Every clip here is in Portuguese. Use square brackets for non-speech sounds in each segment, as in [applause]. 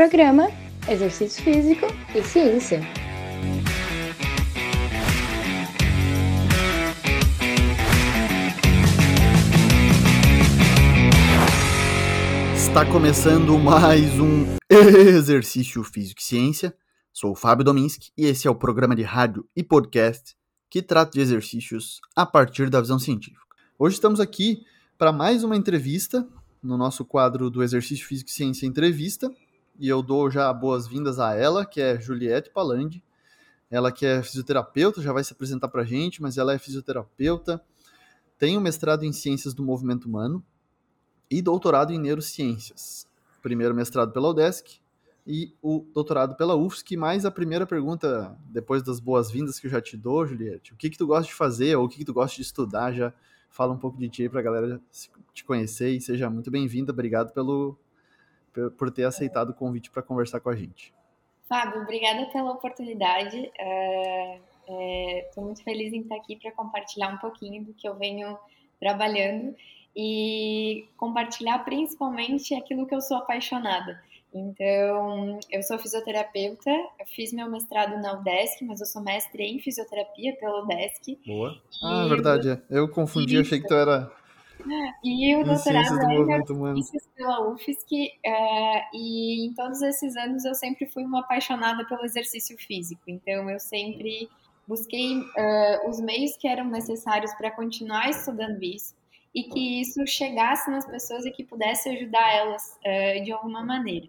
Programa Exercício Físico e Ciência. Está começando mais um [laughs] Exercício Físico e Ciência. Sou o Fábio Dominski e esse é o programa de rádio e podcast que trata de exercícios a partir da visão científica. Hoje estamos aqui para mais uma entrevista no nosso quadro do Exercício Físico e Ciência Entrevista. E eu dou já boas-vindas a ela, que é Juliette Palandi. Ela que é fisioterapeuta, já vai se apresentar para a gente, mas ela é fisioterapeuta, tem um mestrado em Ciências do Movimento Humano e doutorado em Neurociências. Primeiro mestrado pela UDESC e o doutorado pela UFSC. Mas a primeira pergunta, depois das boas-vindas que eu já te dou, Juliette, o que, que tu gosta de fazer ou o que, que tu gosta de estudar? Já fala um pouco de ti para a galera te conhecer e seja muito bem-vinda. Obrigado pelo, por ter aceitado o convite para conversar com a gente. Fábio, obrigada pela oportunidade. Estou uh, é, muito feliz em estar aqui para compartilhar um pouquinho do que eu venho trabalhando e compartilhar principalmente aquilo que eu sou apaixonada. Então, eu sou fisioterapeuta, eu fiz meu mestrado na UDESC, mas eu sou mestre em fisioterapia pela UDESC. Boa. Ah, verdade. É. Eu confundi, Isso. achei que tu era. [laughs] E o doutorado é em ciências pela UFSC, uh, e em todos esses anos eu sempre fui uma apaixonada pelo exercício físico. Então, eu sempre busquei uh, os meios que eram necessários para continuar estudando isso e que isso chegasse nas pessoas e que pudesse ajudar elas uh, de alguma maneira.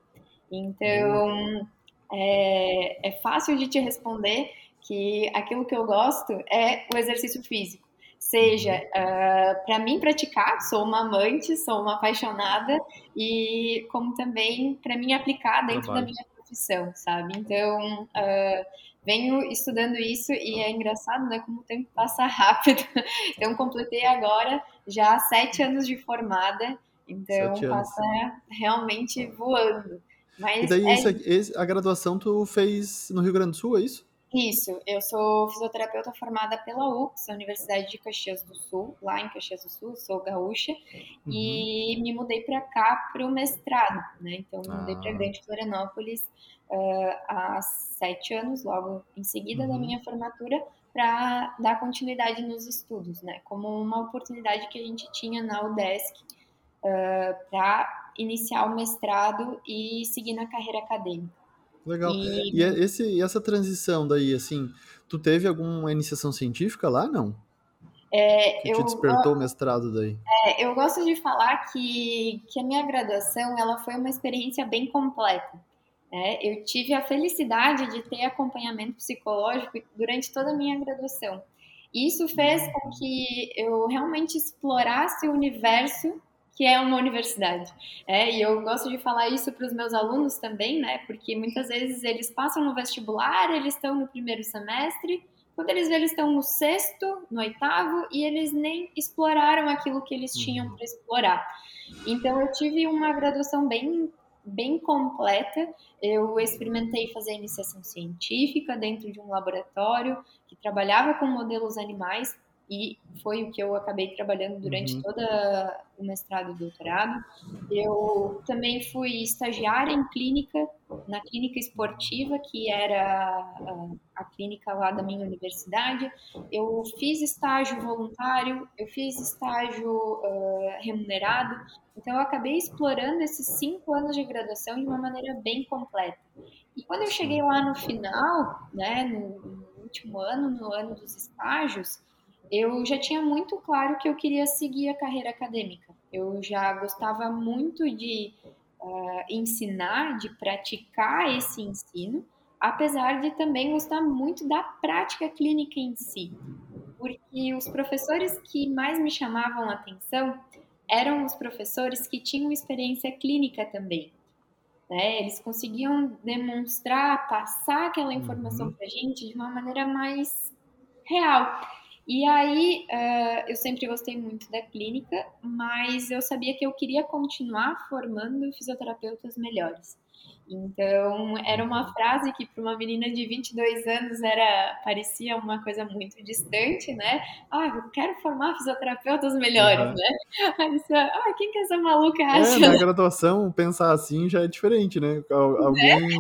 Então, é, é fácil de te responder que aquilo que eu gosto é o exercício físico. Seja uh, ah, para mim praticar, sou uma amante, sou uma apaixonada, e como também para mim aplicar dentro Trabalho. da minha profissão, sabe? Então, uh, venho estudando isso e é engraçado, né? Como o tempo passa rápido. [laughs] Então, completei agora já sete anos de formada, então passa realmente voando. Mas e daí, é... esse, a graduação tu fez no Rio Grande do Sul, é isso? Isso, eu sou fisioterapeuta formada pela a Universidade de Caxias do Sul, lá em Caxias do Sul, sou gaúcha, uhum. e me mudei para cá para o mestrado, né? Então, me mudei ah. para Grande Florianópolis uh, há sete anos, logo em seguida uhum. da minha formatura, para dar continuidade nos estudos, né? Como uma oportunidade que a gente tinha na UDESC uh, para iniciar o mestrado e seguir na carreira acadêmica. Legal. E, e é esse, essa transição daí, assim, tu teve alguma iniciação científica lá, não? É, que eu, te despertou eu, o mestrado daí? É, eu gosto de falar que, que a minha graduação ela foi uma experiência bem completa. Né? Eu tive a felicidade de ter acompanhamento psicológico durante toda a minha graduação. Isso fez com que eu realmente explorasse o universo que é uma universidade. É, e eu gosto de falar isso para os meus alunos também, né? Porque muitas vezes eles passam no vestibular, eles estão no primeiro semestre, quando eles veem, eles estão no sexto, no oitavo, e eles nem exploraram aquilo que eles tinham para explorar. Então, eu tive uma graduação bem, bem completa. Eu experimentei fazer iniciação científica dentro de um laboratório que trabalhava com modelos animais e foi o que eu acabei trabalhando durante uhum. toda o mestrado e doutorado. Eu também fui estagiária em clínica, na clínica esportiva, que era a, a clínica lá da minha universidade. Eu fiz estágio voluntário, eu fiz estágio uh, remunerado, então eu acabei explorando esses cinco anos de graduação de uma maneira bem completa. E quando eu cheguei lá no final, né, no, no último ano, no ano dos estágios, eu já tinha muito claro que eu queria seguir a carreira acadêmica. Eu já gostava muito de uh, ensinar, de praticar esse ensino, apesar de também gostar muito da prática clínica em si. Porque os professores que mais me chamavam a atenção eram os professores que tinham experiência clínica também. Né? Eles conseguiam demonstrar, passar aquela informação uhum. para a gente de uma maneira mais real. E aí, uh, eu sempre gostei muito da clínica, mas eu sabia que eu queria continuar formando fisioterapeutas melhores. Então, era uma frase que para uma menina de 22 anos era parecia uma coisa muito distante, né? Ah, eu quero formar fisioterapeutas melhores, uhum. né? Aí você, ah, quem que essa maluca acha? É, na graduação, pensar assim já é diferente, né? Alguém... Né?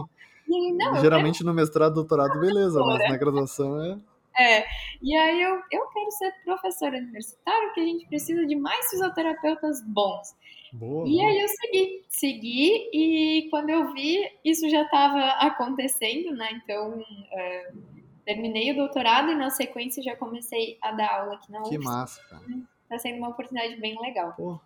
Não, geralmente no mestrado, doutorado, beleza, mas na graduação é... É, e aí eu, eu quero ser professora universitária porque a gente precisa de mais fisioterapeutas bons. Boa, e boa. aí eu segui, segui e quando eu vi, isso já estava acontecendo, né? Então, é, terminei o doutorado e na sequência já comecei a dar aula aqui na UFS. Que massa, cara. Tá sendo uma oportunidade bem legal. Pô,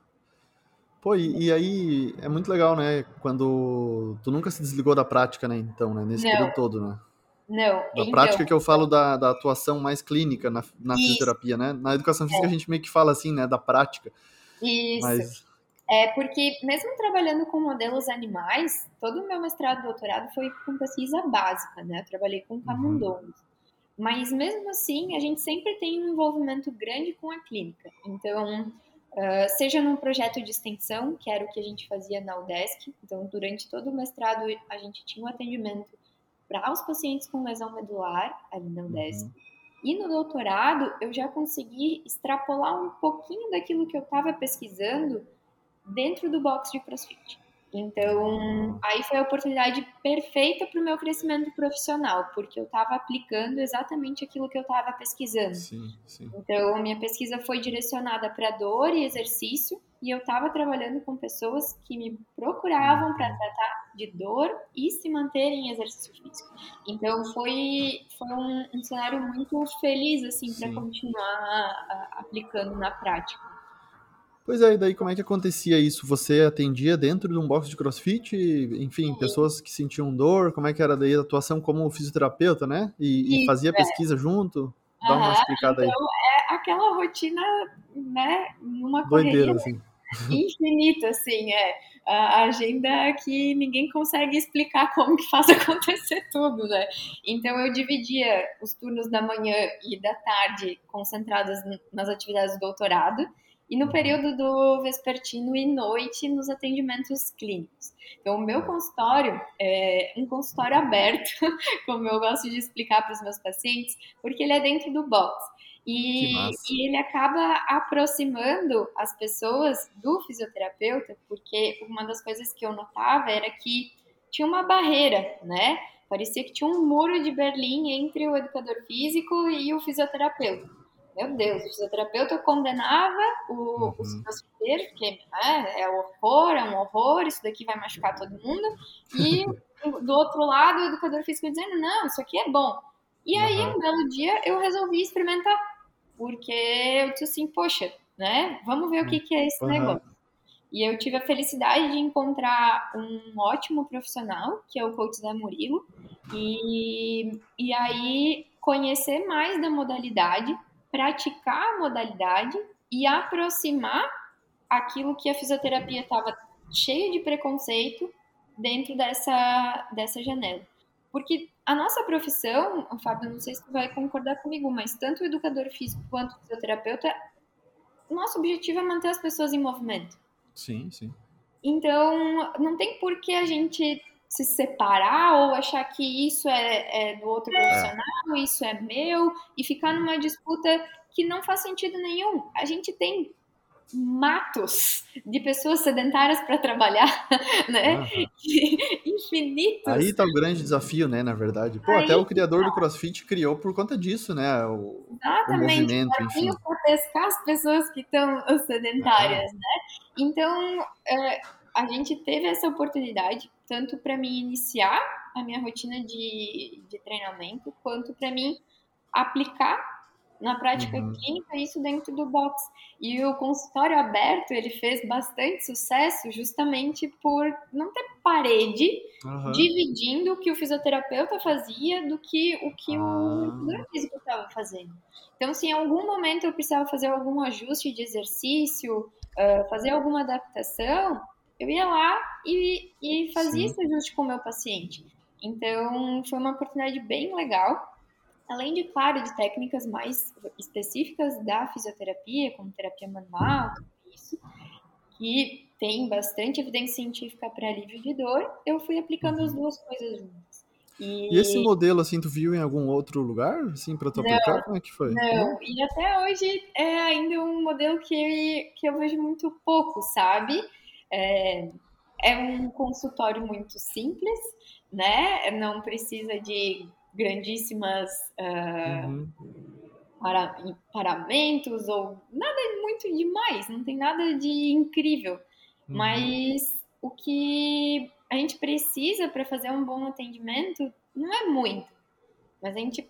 Pô e, e, aí é muito legal, né? Quando tu nunca se desligou da prática, né? Então, né? Nesse Não. período todo, né? Não. Da então, prática que eu falo da, da atuação mais clínica na, na fisioterapia, né? Na educação física é. a gente meio que fala assim, né? Da prática. Isso. Mas é porque, mesmo trabalhando com modelos animais, todo o meu mestrado e doutorado foi com pesquisa básica, né? Eu trabalhei com camundongos. Uhum. Mas, mesmo assim, a gente sempre tem um envolvimento grande com a clínica. Então, uh, seja num projeto de extensão, que era o que a gente fazia na UDESC. Então, durante todo o mestrado, a gente tinha um atendimento para os pacientes com lesão medular ali na UDESC. Uhum. E no doutorado, eu já consegui extrapolar um pouquinho daquilo que eu estava pesquisando dentro do box de CrossFit. Então, aí foi a oportunidade perfeita para o meu crescimento profissional, porque eu estava aplicando exatamente aquilo que eu estava pesquisando. Sim, sim. Então, minha pesquisa foi direcionada para dor e exercício, e eu estava trabalhando com pessoas que me procuravam para tratar de dor e se manterem em exercício físico. Então, foi, foi um, um cenário muito feliz, assim, para continuar a, aplicando na prática. Pois é, e daí como é que acontecia isso? Você atendia dentro de um box de crossfit, enfim, Sim. pessoas que sentiam dor, como é que era daí a atuação como fisioterapeuta, né? E, e fazia é. pesquisa junto? Dá uma explicada aí. Então, é aquela rotina, né, numa correria assim. Infinita, assim, é. A agenda que ninguém consegue explicar como que faz [laughs] acontecer tudo, né? Então eu dividia os turnos da manhã e da tarde concentradas nas atividades do doutorado, e no período do vespertino e noite nos atendimentos clínicos. Então, o meu consultório é um consultório aberto, [laughs] como eu gosto de explicar para os meus pacientes, porque ele é dentro do box. E, e, ele acaba aproximando as pessoas do fisioterapeuta, porque uma das coisas que eu notava era que tinha uma barreira, né? Parecia que tinha um muro de Berlim entre o educador físico e o fisioterapeuta meu Deus, o fisioterapeuta condenava o, uhum. os crossfiteiros, porque né, é horror, é um horror, isso daqui vai machucar todo mundo. E [laughs] do outro lado, o educador físico dizendo, não, isso aqui é bom. E aí, um belo dia, eu resolvi experimentar, porque eu disse assim, poxa, né, vamos ver o que, que é esse uhum. negócio. E eu tive a felicidade de encontrar um ótimo profissional, que é o coach Zé Murilo, e, e aí conhecer mais da modalidade, praticar a modalidade e aproximar aquilo que a fisioterapia estava cheia de preconceito dentro dessa, dessa janela. Porque a nossa profissão, Fábio, não sei se tu vai concordar comigo, mas tanto o educador físico quanto o fisioterapeuta, nosso objetivo é manter as pessoas em movimento. Sim, sim. Então, não tem por que a gente se separar ou achar que isso é, é do outro é. profissional, é. isso é meu, e ficar numa disputa que não faz sentido nenhum. A gente tem matos de pessoas sedentárias para trabalhar, [laughs] né? Uhum. Infinitos. Aí tá o grande desafio, né? Na verdade. Pô, Aí, até o criador tá. do CrossFit criou por conta disso, né? O, Exatamente. O movimento, enfim. para pescar as pessoas que estão sedentárias, uhum. né? Então, é, a gente teve essa oportunidade tanto para mim iniciar a minha rotina de, de treinamento, quanto para mim aplicar na prática uhum. clínica isso dentro do box. E o consultório aberto, ele fez bastante sucesso justamente por não ter parede uhum. dividindo o que o fisioterapeuta fazia do que o que o ah. físico estava fazendo. Então, se em algum momento eu precisava fazer algum ajuste de exercício, uh, fazer alguma adaptação, eu ia lá e, e fazia Sim. esse ajuste com o meu paciente. Então, foi uma oportunidade bem legal. Além de, claro, de técnicas mais específicas da fisioterapia, como terapia manual, tudo isso, que tem bastante evidência científica para alívio de dor, eu fui aplicando as duas coisas juntas. E... e, esse modelo, assim, tu viu em algum outro lugar, assim, para tu não, aplicar? Como é que foi? Não, e até hoje é ainda um modelo que, que eu vejo muito pouco, sabe? É, é um consultório muito simples, né? Não precisa de grandíssimas uh, uhum. para, paramentos ou nada muito demais, não tem nada de incrível. Uhum. Mas o que a gente precisa para fazer um bom atendimento não é muito, mas a gente,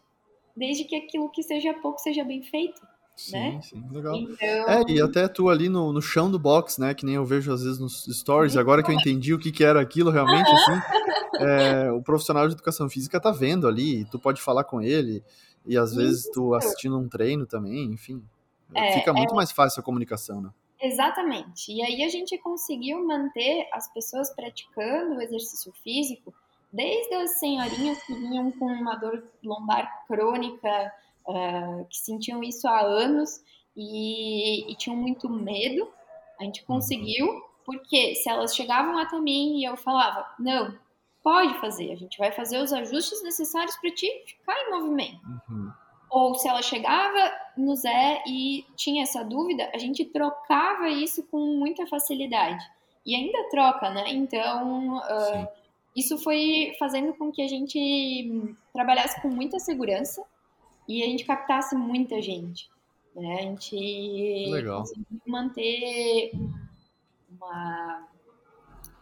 desde que aquilo que seja pouco seja bem feito. Sim, né? sim, legal. Então... É, e até tu ali no, no chão do box, né? Que nem eu vejo às vezes nos stories, agora que eu entendi o que, que era aquilo realmente, assim, é, o profissional de educação física tá vendo ali, tu pode falar com ele, e às vezes tu assistindo um treino também, enfim. É, fica muito é... mais fácil a comunicação, né? Exatamente. E aí a gente conseguiu manter as pessoas praticando o exercício físico, desde as senhorinhas que vinham com uma dor lombar crônica, uh, que sentiam isso há anos e, e, tinham muito medo. A gente uhum. conseguiu, porque se elas chegavam até mim e eu falava, não, pode fazer, a gente vai fazer os ajustes necessários para ti ficar em movimento. Uhum ou se ela chegava no Zé e tinha essa dúvida, a gente trocava isso com muita facilidade. E ainda troca, né? Então, uh, isso foi fazendo com que a gente trabalhasse com muita segurança e a gente captasse muita gente. Né? A gente Legal. conseguiu manter uma,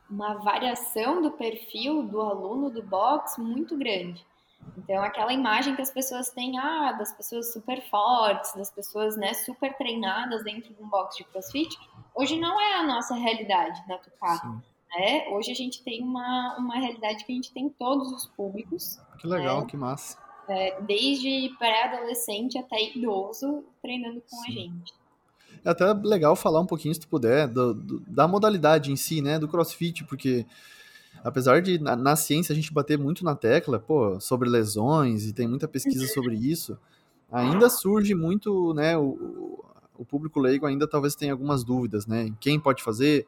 uma variação do perfil do aluno do box muito grande. Então, aquela imagem que as pessoas têm, ah, das pessoas super fortes, das pessoas, né, super treinadas dentro de um box de crossfit, hoje não é a nossa realidade na. Né? Hoje a gente tem uma, uma realidade que a gente tem todos os públicos. Que legal, né? que massa. É, desde pré-adolescente até idoso treinando com Sim. a gente. É até legal falar um pouquinho, se tu puder, do, do, da modalidade em si, né, do crossfit, porque apesar de na, na, ciência a gente bater muito na tecla, pô, sobre lesões e tem muita pesquisa sobre isso, ainda surge muito, né, o, o público leigo ainda talvez tenha algumas dúvidas, né, quem pode fazer,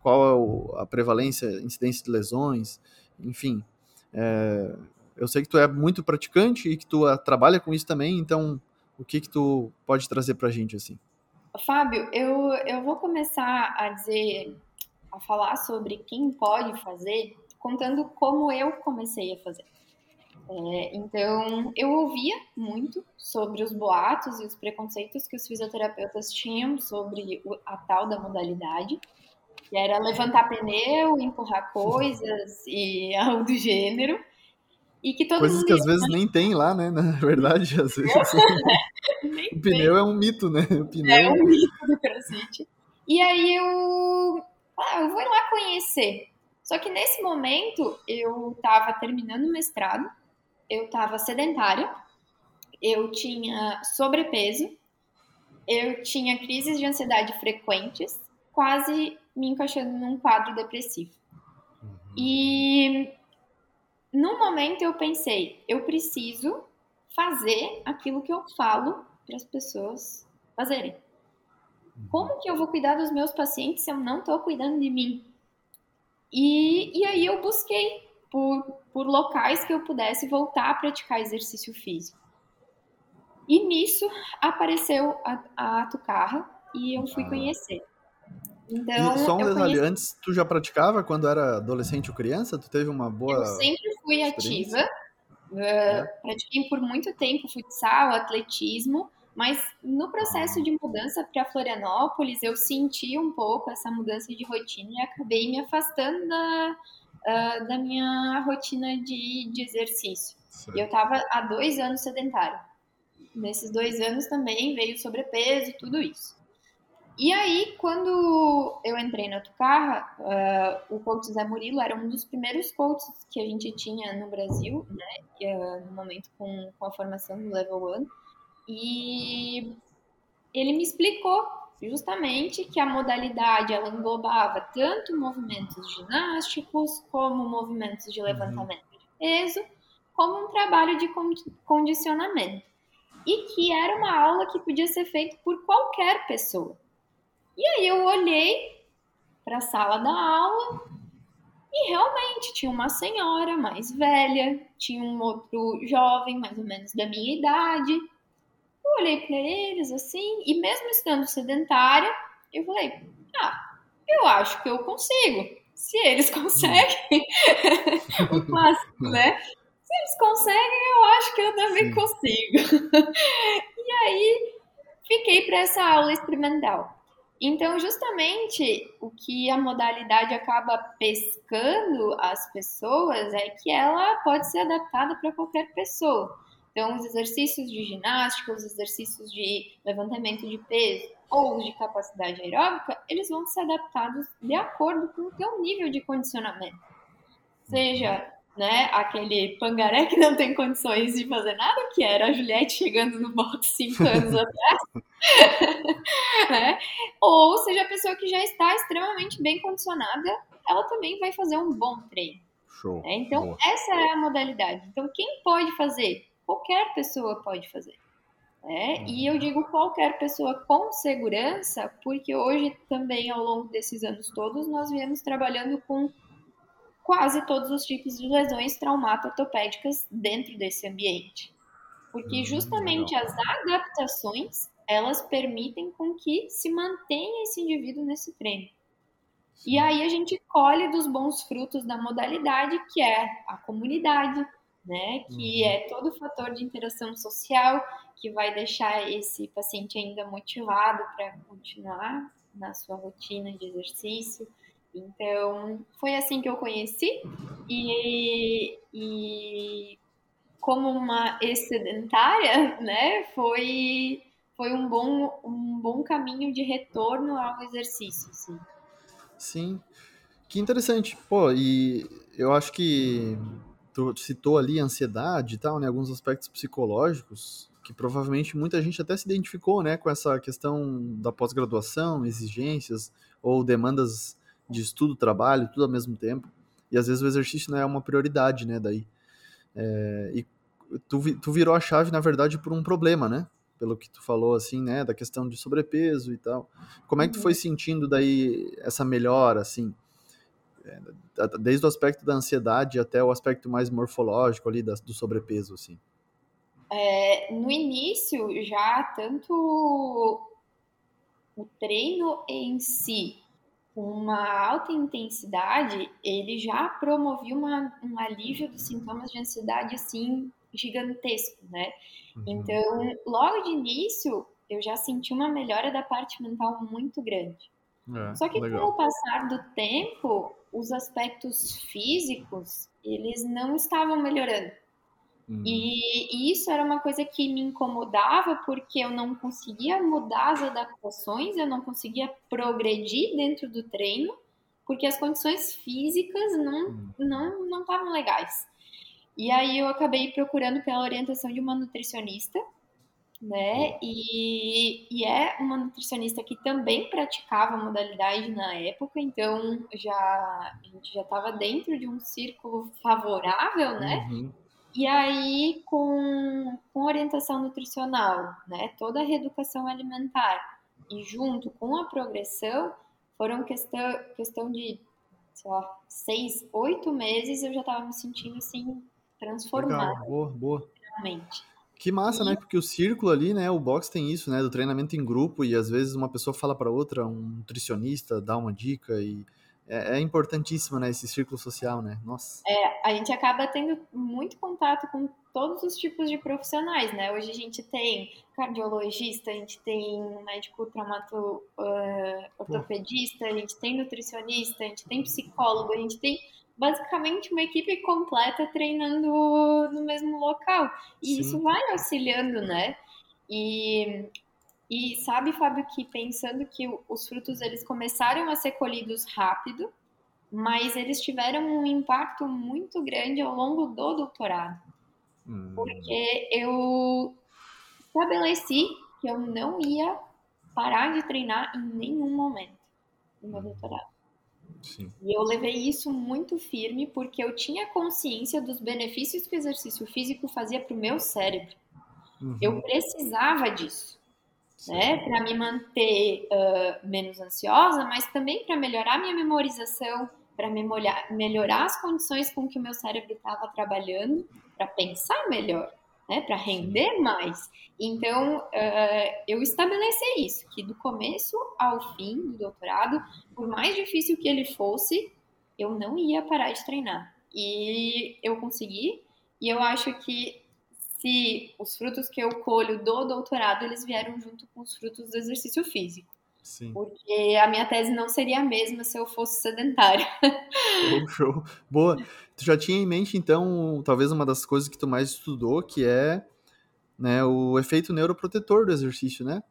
qual é a prevalência, incidência de lesões, enfim. É, eu sei que tu é muito praticante e que tu a, trabalha com isso também, então o que que tu pode trazer pra gente, assim? Fábio, eu, eu vou começar a dizer a falar sobre quem pode fazer, contando como eu comecei a fazer. É, então, eu ouvia muito sobre os boatos e os preconceitos que os fisioterapeutas tinham sobre a tal da modalidade, que era levantar pneu, empurrar coisas e [laughs] algo do gênero. E que todo Coisas que às vezes nem tem lá, né? Na [laughs] verdade, às vezes. [laughs] o pneu é um mito, né? O pneu... É um mito do crossfit. E aí eu ah, eu vou lá conhecer. Só que nesse momento eu estava terminando o mestrado, eu estava sedentária, eu tinha sobrepeso, eu tinha crises de ansiedade frequentes, quase me encaixando num quadro depressivo. Uhum. E no momento eu pensei, eu preciso fazer aquilo que eu falo para as pessoas fazerem. Como que eu vou cuidar dos meus pacientes se eu não estou cuidando de mim? E, e aí eu busquei por, por locais que eu pudesse voltar a praticar exercício físico. E nisso apareceu a, a Tucarra e eu fui ah. conhecer. Então, e só um detalhe, antes tu já praticava quando era adolescente ou criança? Tu teve uma boa. Eu sempre fui ativa. Uh, é. Pratiquei por muito tempo futsal, atletismo, mas no processo de mudança para Florianópolis, eu senti um pouco essa mudança de rotina e acabei me afastando da, uh, da minha rotina de, de exercício. Sim. Eu estava há dois anos sedentário. Nesses dois anos também veio sobrepeso, tudo isso. E aí, quando eu entrei na Tucarra, uh, o coach Zé Murilo era um dos primeiros coaches que a gente tinha no Brasil, né, uh, no momento com, com a formação do Level 1. E ele me explicou justamente que a modalidade ela englobava tanto movimentos ginásticos como movimentos de uhum. levantamento de peso, como um trabalho de condicionamento. E que era uma aula que podia ser feita por qualquer pessoa. E aí eu olhei para a sala da aula e realmente tinha uma senhora mais velha, tinha um outro jovem, mais ou menos da minha idade. Eu olhei para eles assim, e mesmo estando sedentária, eu falei: ah, eu acho que eu consigo. Se eles [laughs] conseguem, [laughs] o clássico, né? Se eles conseguem, eu acho que eu também Sim. consigo. [laughs] e aí, fiquei para essa aula experimental. Então, justamente o que a modalidade acaba pescando as pessoas é que ela pode ser adaptada para qualquer pessoa. Então, os exercícios de ginástica, os exercícios de levantamento de peso ou os de capacidade aeróbica, eles vão ser adaptados de acordo com o teu nível de condicionamento. Seja né, aquele pangaré que não tem condições de fazer nada, que era a Juliette chegando no box cinco anos [laughs] atrás, [laughs] né? ou seja a pessoa que já está extremamente bem condicionada, ela também vai fazer um bom treino. Show. Né? Então, Boa. essa é a modalidade. Então, quem pode fazer? Qualquer pessoa pode fazer. Né? E eu digo qualquer pessoa com segurança, porque hoje também, ao longo desses anos todos, nós viemos trabalhando com quase todos os tipos de lesões traumato-ortopédicas dentro desse ambiente. Porque hum, justamente as adaptações, elas permitem com que se mantenha esse indivíduo nesse treino. E aí a gente colhe dos bons frutos da modalidade, que é a comunidade, né? Que uhum. é todo o fator de interação social que vai deixar esse paciente ainda motivado para continuar na sua rotina de exercício. Então, foi assim que eu conheci. E, e como uma excedentária, [laughs] né, foi, foi um, bom, um bom caminho de retorno ao exercício. Sim. sim. Que interessante. Pô, e eu acho que tu citou ali ansiedade e tal, né, alguns aspectos psicológicos que provavelmente muita gente até se identificou, né, com essa questão da pós-graduação, exigências ou demandas de estudo, trabalho, tudo ao mesmo tempo. E às vezes o exercício não é uma prioridade, né, daí. É, e tu, tu virou a chave, na verdade, por um problema, né? Pelo que tu falou, assim, né, da questão de sobrepeso e tal. Como é que tu foi uhum. sentindo daí essa melhora, assim? É, desde o aspecto da ansiedade até o aspecto mais morfológico ali do sobrepeso, assim. É, no início, já tanto o treino em si, com uma alta intensidade, ele já promovia uma, um alívio dos sintomas de ansiedade, assim, gigantesco, né? Uhum. Então, logo de início, eu já senti uma melhora da parte mental muito grande. É, Só que legal. com o passar do tempo, os aspectos físicos, eles não estavam melhorando. Uhum. E, e, isso era uma coisa que me incomodava porque eu não conseguia mudar as adaptações, eu não conseguia progredir dentro do treino, porque as condições físicas não uhum. não não estavam legais. E aí eu acabei procurando pela orientação de uma nutricionista né? E, e é uma nutricionista que também praticava modalidade na época, então já a gente já estava dentro de um círculo favorável, né? Uhum. E aí, com, com orientação nutricional, né, toda a reeducação alimentar e junto com a progressão, foram questão, questão de, sei lá, seis, oito meses, eu já estava me sentindo assim, transformada. Legal, boa, boa. Realmente. Que massa, e... né? Porque o círculo ali, né? O box tem isso, né? Do treinamento em grupo e às vezes uma pessoa fala para outra, um nutricionista dá uma dica e é, é, importantíssimo, né? Esse círculo social, né? Nossa. É, a gente acaba tendo muito contato com todos os tipos de profissionais, né? Hoje a gente tem cardiologista, a gente tem médico traumato uh, ortopedista, a gente tem nutricionista, a gente tem psicólogo, a gente tem basicamente uma equipe completa treinando no mesmo local. E Sim. isso vai auxiliando, né? E, e sabe, Fábio, que pensando que os frutos eles começaram a ser colhidos rápido, mas eles tiveram um impacto muito grande ao longo do doutorado. Hum. Porque eu estabeleci que eu não ia parar de treinar em nenhum momento no meu doutorado. Sim. E eu levei isso muito firme porque eu tinha consciência dos benefícios que o exercício físico fazia para o meu cérebro. Uhum. Eu precisava disso. Né? Para me manter uh, menos ansiosa, mas também para melhorar minha memorização, para melhorar as condições com que o meu cérebro estava trabalhando, para pensar melhor, né? Para render mais. Então, uh, eu estabeleci isso, que do começo ao fim do doutorado, por mais difícil que ele fosse, eu não ia parar de treinar. E eu consegui, e eu acho que se os frutos que eu colho do doutorado, eles vieram junto com os frutos do exercício físico. Sim. Porque a minha tese não seria a mesma se eu fosse sedentária. Show, [laughs] show. Boa. Tu já tinha em mente, então, talvez uma das coisas que tu mais estudou, que é né, o efeito neuroprotetor do exercício, né?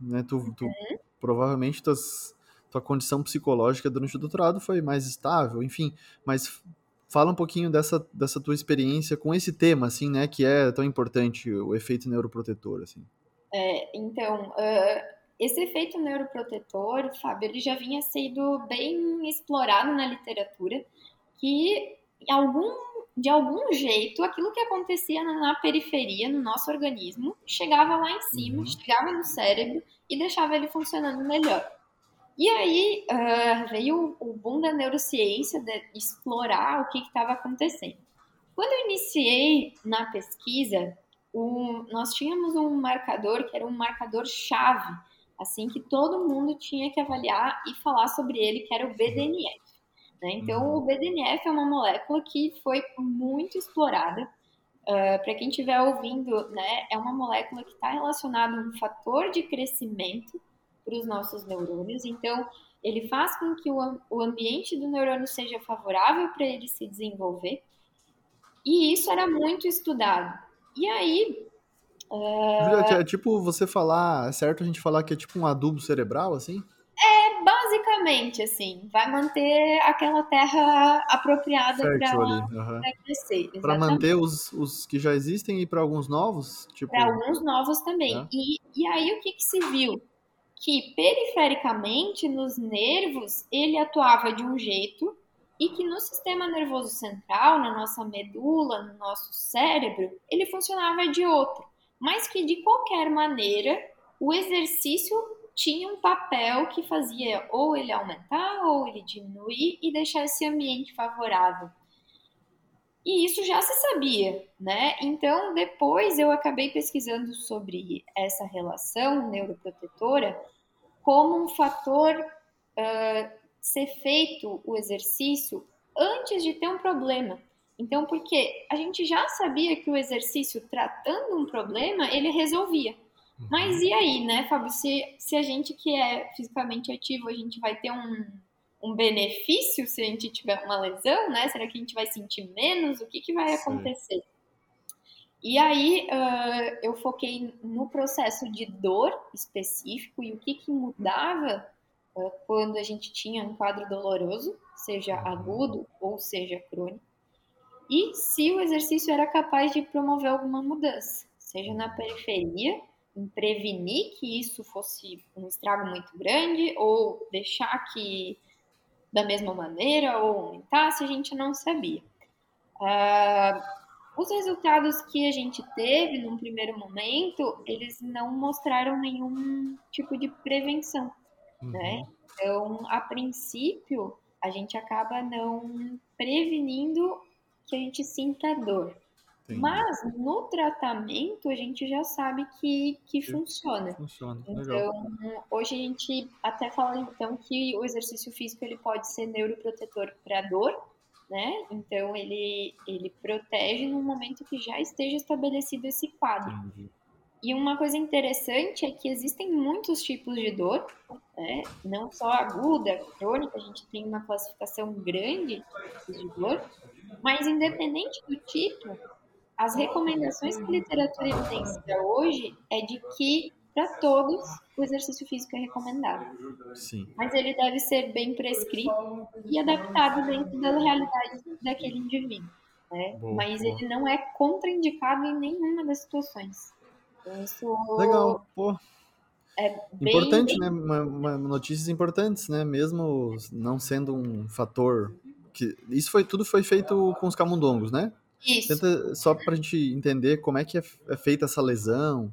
né tu, tu uhum. provavelmente tuas, tua condição psicológica durante o doutorado foi mais estável, enfim, mas Fala um pouquinho dessa, dessa tua experiência com esse tema, assim, né, que é tão importante, o efeito neuroprotetor, assim. É, então, uh, esse efeito neuroprotetor, Fábio, ele já vinha sendo bem explorado na literatura, que algum, de algum jeito, aquilo que acontecia na, na periferia, no nosso organismo, chegava lá em cima, uhum. chegava no cérebro e deixava ele funcionando melhor. E aí uh, veio o boom da neurociência, de explorar o que estava acontecendo. Quando eu iniciei na pesquisa, um, nós tínhamos um marcador que era um marcador chave, assim que todo mundo tinha que avaliar e falar sobre ele, que era o BDNF. Né? Então, uhum. o BDNF é uma molécula que foi muito explorada. Uh, Para quem estiver ouvindo, né, é uma molécula que está relacionada a um fator de crescimento para os nossos neurônios. Então, ele faz com que o, o ambiente do neurônio seja favorável para ele se desenvolver. E isso era muito estudado. E aí. Uh... É tipo você falar, é certo a gente falar que é tipo um adubo cerebral, assim? É, basicamente, assim, vai manter aquela terra apropriada para uhum. crescer. Para manter os, os que já existem e para alguns novos? Tipo... Para alguns novos também. É. E, e aí o que, que se viu? Que perifericamente nos nervos ele atuava de um jeito e que no sistema nervoso central, na nossa medula, no nosso cérebro, ele funcionava de outro, mas que de qualquer maneira o exercício tinha um papel que fazia ou ele aumentar ou ele diminuir e deixar esse ambiente favorável. E isso já se sabia, né? Então, depois eu acabei pesquisando sobre essa relação neuroprotetora como um fator uh, ser feito o exercício antes de ter um problema. Então, porque a gente já sabia que o exercício tratando um problema, ele resolvia. Uhum. Mas e aí, né, Fábio? Se, se a gente que é fisicamente ativo, a gente vai ter um, um benefício se a gente tiver uma lesão, né? Será que a gente vai sentir menos? O que, que vai acontecer? E aí uh, eu foquei no processo de dor específico e o que, que mudava uh, quando a gente tinha um quadro doloroso, seja uhum. agudo ou seja crônico, e se o exercício era capaz de promover alguma mudança, seja na periferia, em prevenir que isso fosse um estrago muito grande ou deixar que da mesma maneira ou aumentasse, a gente não sabia. Uh, os resultados que a gente teve num primeiro momento, eles não mostraram nenhum tipo de prevenção, uhum. né? Então, a princípio, a gente acaba não prevenindo que a gente sinta dor. Entendi. Mas no tratamento a gente já sabe que, que funciona. Funciona. Então, Legal. hoje a gente até fala então que o exercício físico ele pode ser neuroprotetor para dor, né? Então ele ele protege no momento que já esteja estabelecido esse quadro. Entendi. E uma coisa interessante é que existem muitos tipos de dor, né? não só aguda, crônica, a gente tem uma classificação grande de dor, mas independente do tipo, as recomendações que a literatura evidencia hoje é de que para todos o exercício físico é recomendado. Sim. Mas ele deve ser bem prescrito e adaptado dentro da realidade daquele indivíduo. Né? Boa, Mas boa. ele não é contraindicado em nenhuma das situações. Então, isso Legal, pô. É bem, Importante, bem... né? Uma, uma, notícias importantes, né? Mesmo não sendo um fator que isso foi tudo foi feito com os camundongos, né? Isso. Tenta, só para a gente entender como é que é, é feita essa lesão,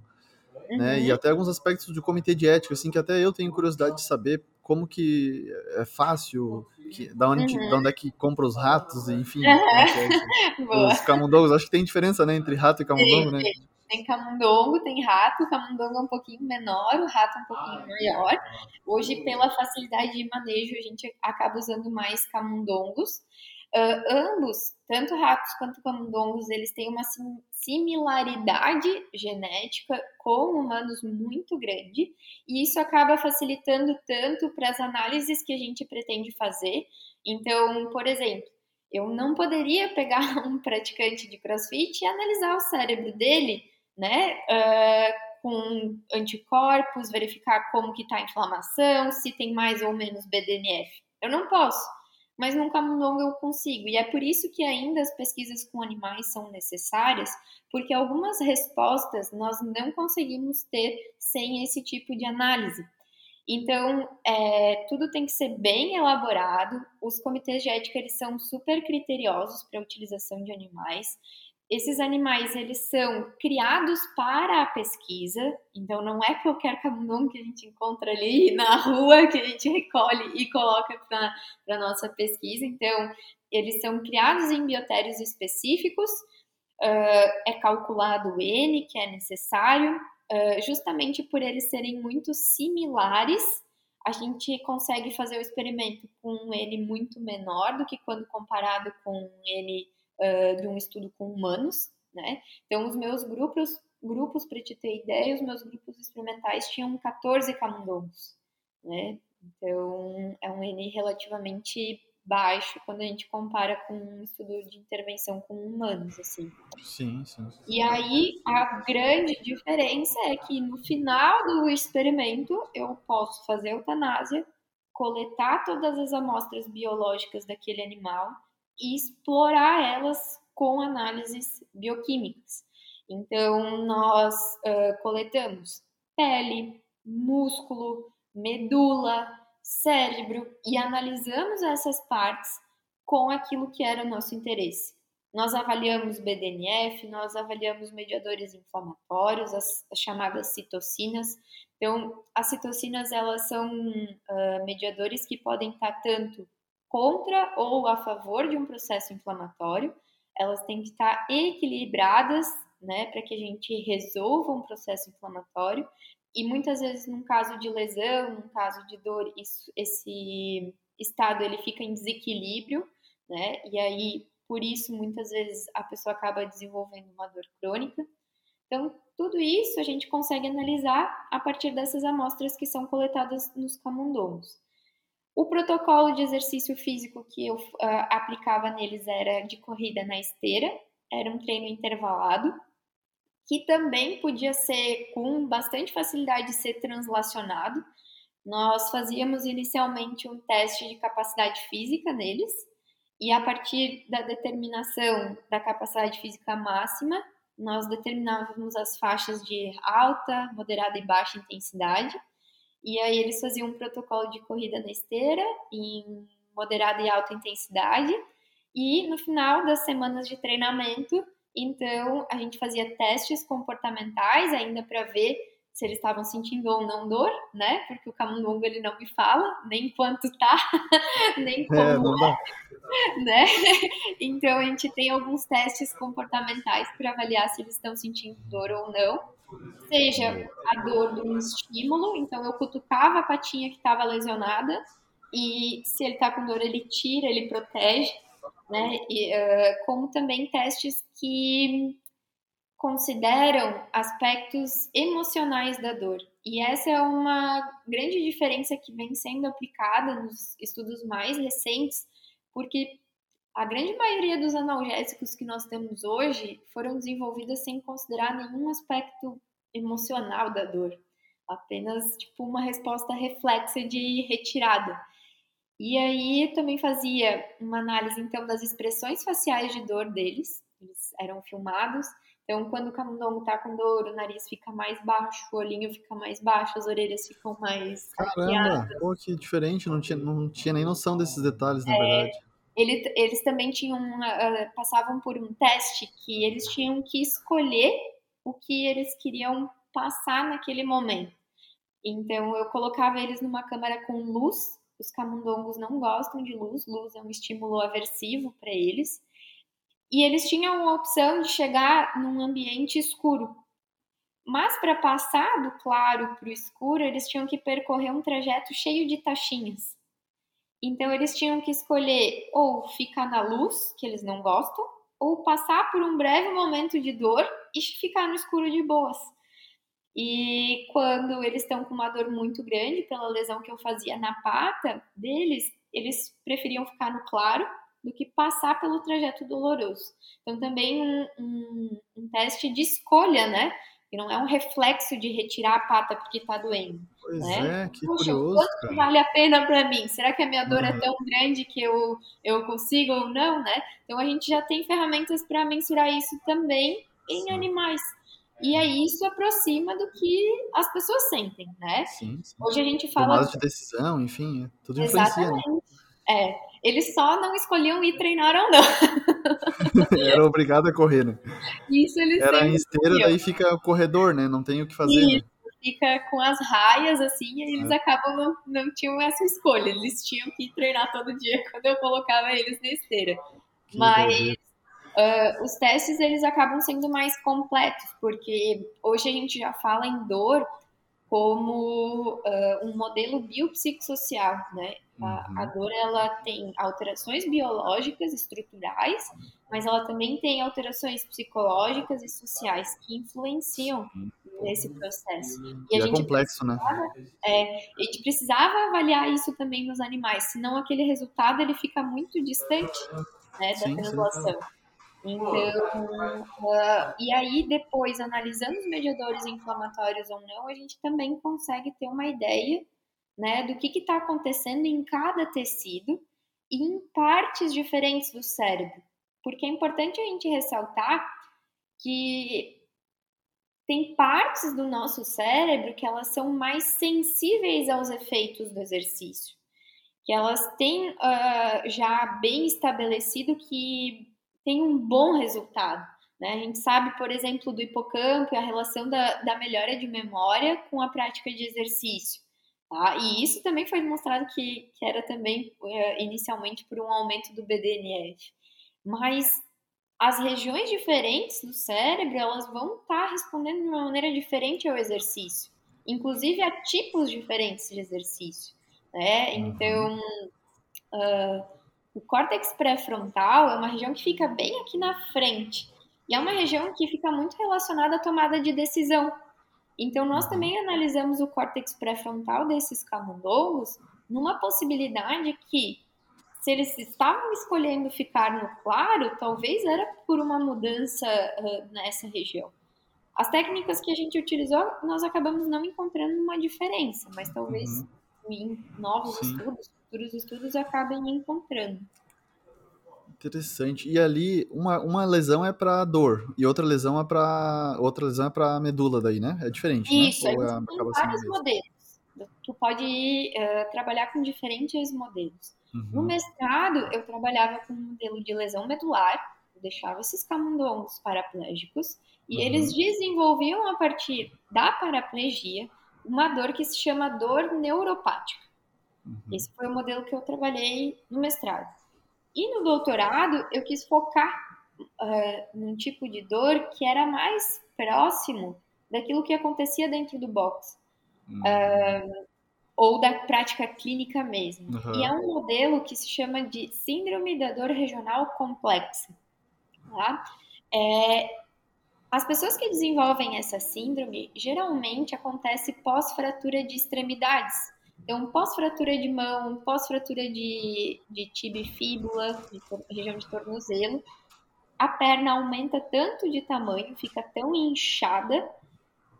uhum. né? E uhum. até alguns aspectos do comitê de ética, assim, que até eu tenho curiosidade de saber como que é fácil, que, da, onde, uhum. da onde é que compra os ratos, enfim. Uhum. [laughs] os camundongos, acho que tem diferença, né, entre rato e camundongo, né? Tem camundongo, tem rato, o camundongo é um pouquinho menor, o rato é um pouquinho maior. Hoje, pela facilidade de manejo, a gente acaba usando mais camundongos. Uh, ambos, tanto ratos quanto camundongos, eles têm uma similaridade genética com humanos muito grande, e isso acaba facilitando tanto para as análises que a gente pretende fazer. Então, por exemplo, eu não poderia pegar [laughs] um praticante de crossfit e analisar o cérebro dele, né? Uh, com anticorpos, verificar como que está a inflamação, se tem mais ou menos BDNF. Eu não posso mas no camundongo eu consigo. E é por isso que ainda as pesquisas com animais são necessárias, porque algumas respostas nós não conseguimos ter sem esse tipo de análise. Então, é, tudo tem que ser bem elaborado. Os comitês de ética eles são super criteriosos para a utilização de animais esses animais eles são criados para a pesquisa, então não é qualquer camundongo que a gente encontra ali na rua que a gente recolhe e coloca para a nossa pesquisa. Então, eles são criados em biotérios específicos, uh, é calculado o N que é necessário, uh, justamente por eles serem muito similares. A gente consegue fazer o experimento com um N muito menor do que quando comparado com um N uh, de um estudo com humanos, né? Então, os meus grupos, grupos para te ter ideia, os meus grupos experimentais tinham 14 camundongos, né? Então, é um N relativamente baixo quando a gente compara com um estudo de intervenção com humanos, assim. Sim, sim. E aí, a grande diferença é que no final do experimento, eu posso fazer eutanásia, coletar todas as amostras biológicas daquele animal, e explorar elas com análises bioquímicas. Então, nós uh, coletamos pele, músculo, medula, cérebro e analisamos essas partes com aquilo que era o nosso interesse. Nós avaliamos BDNF, nós avaliamos mediadores inflamatórios, as, as chamadas citocinas. Então, as citocinas elas são uh, mediadores que podem estar tanto contra ou a favor de um processo inflamatório, elas têm que estar equilibradas, né, para que a gente resolva um processo inflamatório. E muitas vezes, num caso de lesão, num caso de dor, isso, esse estado ele fica em desequilíbrio, né? E aí, por isso, muitas vezes a pessoa acaba desenvolvendo uma dor crônica. Então, tudo isso a gente consegue analisar a partir dessas amostras que são coletadas nos camundongos. O protocolo de exercício físico que eu uh, aplicava neles era de corrida na esteira, era um treino intervalado, que também podia ser com bastante facilidade ser translacionado. Nós fazíamos inicialmente um teste de capacidade física neles, e a partir da determinação da capacidade física máxima, nós determinávamos as faixas de alta, moderada e baixa intensidade e aí eles faziam um protocolo de corrida na esteira em moderada e alta intensidade. E no final das semanas de treinamento, então a gente fazia testes comportamentais ainda para ver se eles estavam sentindo ou não dor, né? Porque o camundongo ele não me fala nem quanto tá, [laughs] nem é, como é, não dá. [laughs] né? Então a gente tem alguns testes comportamentais para avaliar se eles estão sentindo dor ou não seja a dor de um estímulo, então eu cutucava a patinha que estava lesionada e se ele está com dor ele tira, ele protege, né? E, uh, como também testes que consideram aspectos emocionais da dor. E essa é uma grande diferença que vem sendo aplicada nos estudos mais recentes, porque a grande maioria dos analgésicos que nós temos hoje foram desenvolvidos sem considerar nenhum aspecto emocional da dor, apenas tipo uma resposta reflexa de retirada. E aí também fazia uma análise então das expressões faciais de dor deles, eles eram filmados. Então, quando o camundongo tá com dor, o nariz fica mais baixo, o olhinho fica mais baixo, as orelhas ficam mais. Caramba, pô, que diferente, não tinha, não tinha nem noção desses detalhes, na é, verdade. Ele, eles também tinham, uh, passavam por um teste que eles tinham que escolher o que eles queriam passar naquele momento. Então eu colocava eles numa câmara com luz. Os camundongos não gostam de luz, luz é um estímulo aversivo para eles. E eles tinham a opção de chegar num ambiente escuro. Mas para passar do claro para o escuro, eles tinham que percorrer um trajeto cheio de taxinhas. Então eles tinham que escolher ou ficar na luz, que eles não gostam, ou passar por um breve momento de dor e ficar no escuro de boas. E quando eles estão com uma dor muito grande pela lesão que eu fazia na pata deles, eles preferiam ficar no claro do que passar pelo trajeto doloroso. Então, também um, um, um teste de escolha, né? Que não é um reflexo de retirar a pata porque está doendo. Pois né? é, que Puxa, curioso, quanto cara. vale a pena para mim? Será que a minha dor é Uhum. tão grande que eu, eu consigo ou não, né? Então a gente já tem ferramentas para mensurar isso também em Sim. animais. E aí isso aproxima do que as pessoas sentem, né? Sim, sim. Hoje a gente fala Tomada de decisão, enfim, é- tudo influencia, né? exatamente. É, eles só não escolhiam ir treinar ou não. [laughs] Era obrigado a correr, né? Isso eles Era em esteira, daí fica o corredor, né? Não tem o que fazer, né? Isso, fica com as raias assim, e eles É. acabam não, não tinham essa escolha. Eles tinham que treinar todo dia [laughs] quando eu colocava eles na esteira. Que Mas ah, os testes eles acabam sendo mais completos, porque hoje a gente já fala em dor como ah, um modelo biopsicossocial, né? A, Uhum. a dor ela tem alterações biológicas, estruturais, mas ela também tem alterações psicológicas e sociais que influenciam nesse processo. E E a é complexo, né? a gente precisava avaliar isso também nos animais, senão aquele resultado ele fica muito distante né, da Sim, sim. translação. Então, ah, e aí depois, analisando os mediadores inflamatórios ou não, a gente também consegue ter uma ideia né, do que está acontecendo em cada tecido e em partes diferentes do cérebro. Porque é importante a gente ressaltar que tem partes do nosso cérebro que elas são mais sensíveis aos efeitos do exercício, que elas têm ah, já bem estabelecido que tem um bom resultado. Né? A gente sabe, por exemplo, do hipocampo e a relação da, da melhora de memória com a prática de exercício. Tá? E isso também foi demonstrado que, que era também eh, inicialmente por um aumento do BDNF. Mas as regiões diferentes do cérebro elas vão estar respondendo de uma maneira diferente ao exercício, inclusive a tipos diferentes de exercício. Né? Então, ah, o córtex pré-frontal é uma região que fica bem aqui na frente e é uma região que fica muito relacionada à tomada de decisão. Então, nós também analisamos o córtex pré-frontal desses camundongos numa possibilidade que, se eles estavam escolhendo ficar no claro, talvez era por uma mudança uh, nessa região. As técnicas que a gente utilizou, nós acabamos não encontrando uma diferença, mas talvez Uhum. em novos Sim. estudos, futuros estudos, acabem encontrando. Interessante. E ali, uma, uma lesão é pra dor e outra lesão é pra. Outra lesão é pra medula daí, né? É diferente, Isso, né? Ou é, tem vários modelos. Tu pode eh, trabalhar com diferentes modelos. No Uhum. mestrado, eu trabalhava com um modelo de lesão medular, eu deixava esses camundongos paraplégicos e Uhum. eles desenvolviam a partir da paraplegia uma dor que se chama dor neuropática. Uhum. Esse foi o modelo que eu trabalhei no mestrado. E no doutorado, eu quis focar ah, num tipo de dor que era mais próximo daquilo que acontecia dentro do box Uhum. ou da prática clínica mesmo. Uhum. E é um modelo que se chama de síndrome da dor regional complexa. Tá? É, as pessoas que desenvolvem essa síndrome geralmente acontece pós-fratura de extremidades. Então, pós-fratura de mão, pós-fratura de, de tibia e fíbula, de região de tornozelo, a perna aumenta tanto de tamanho, fica tão inchada,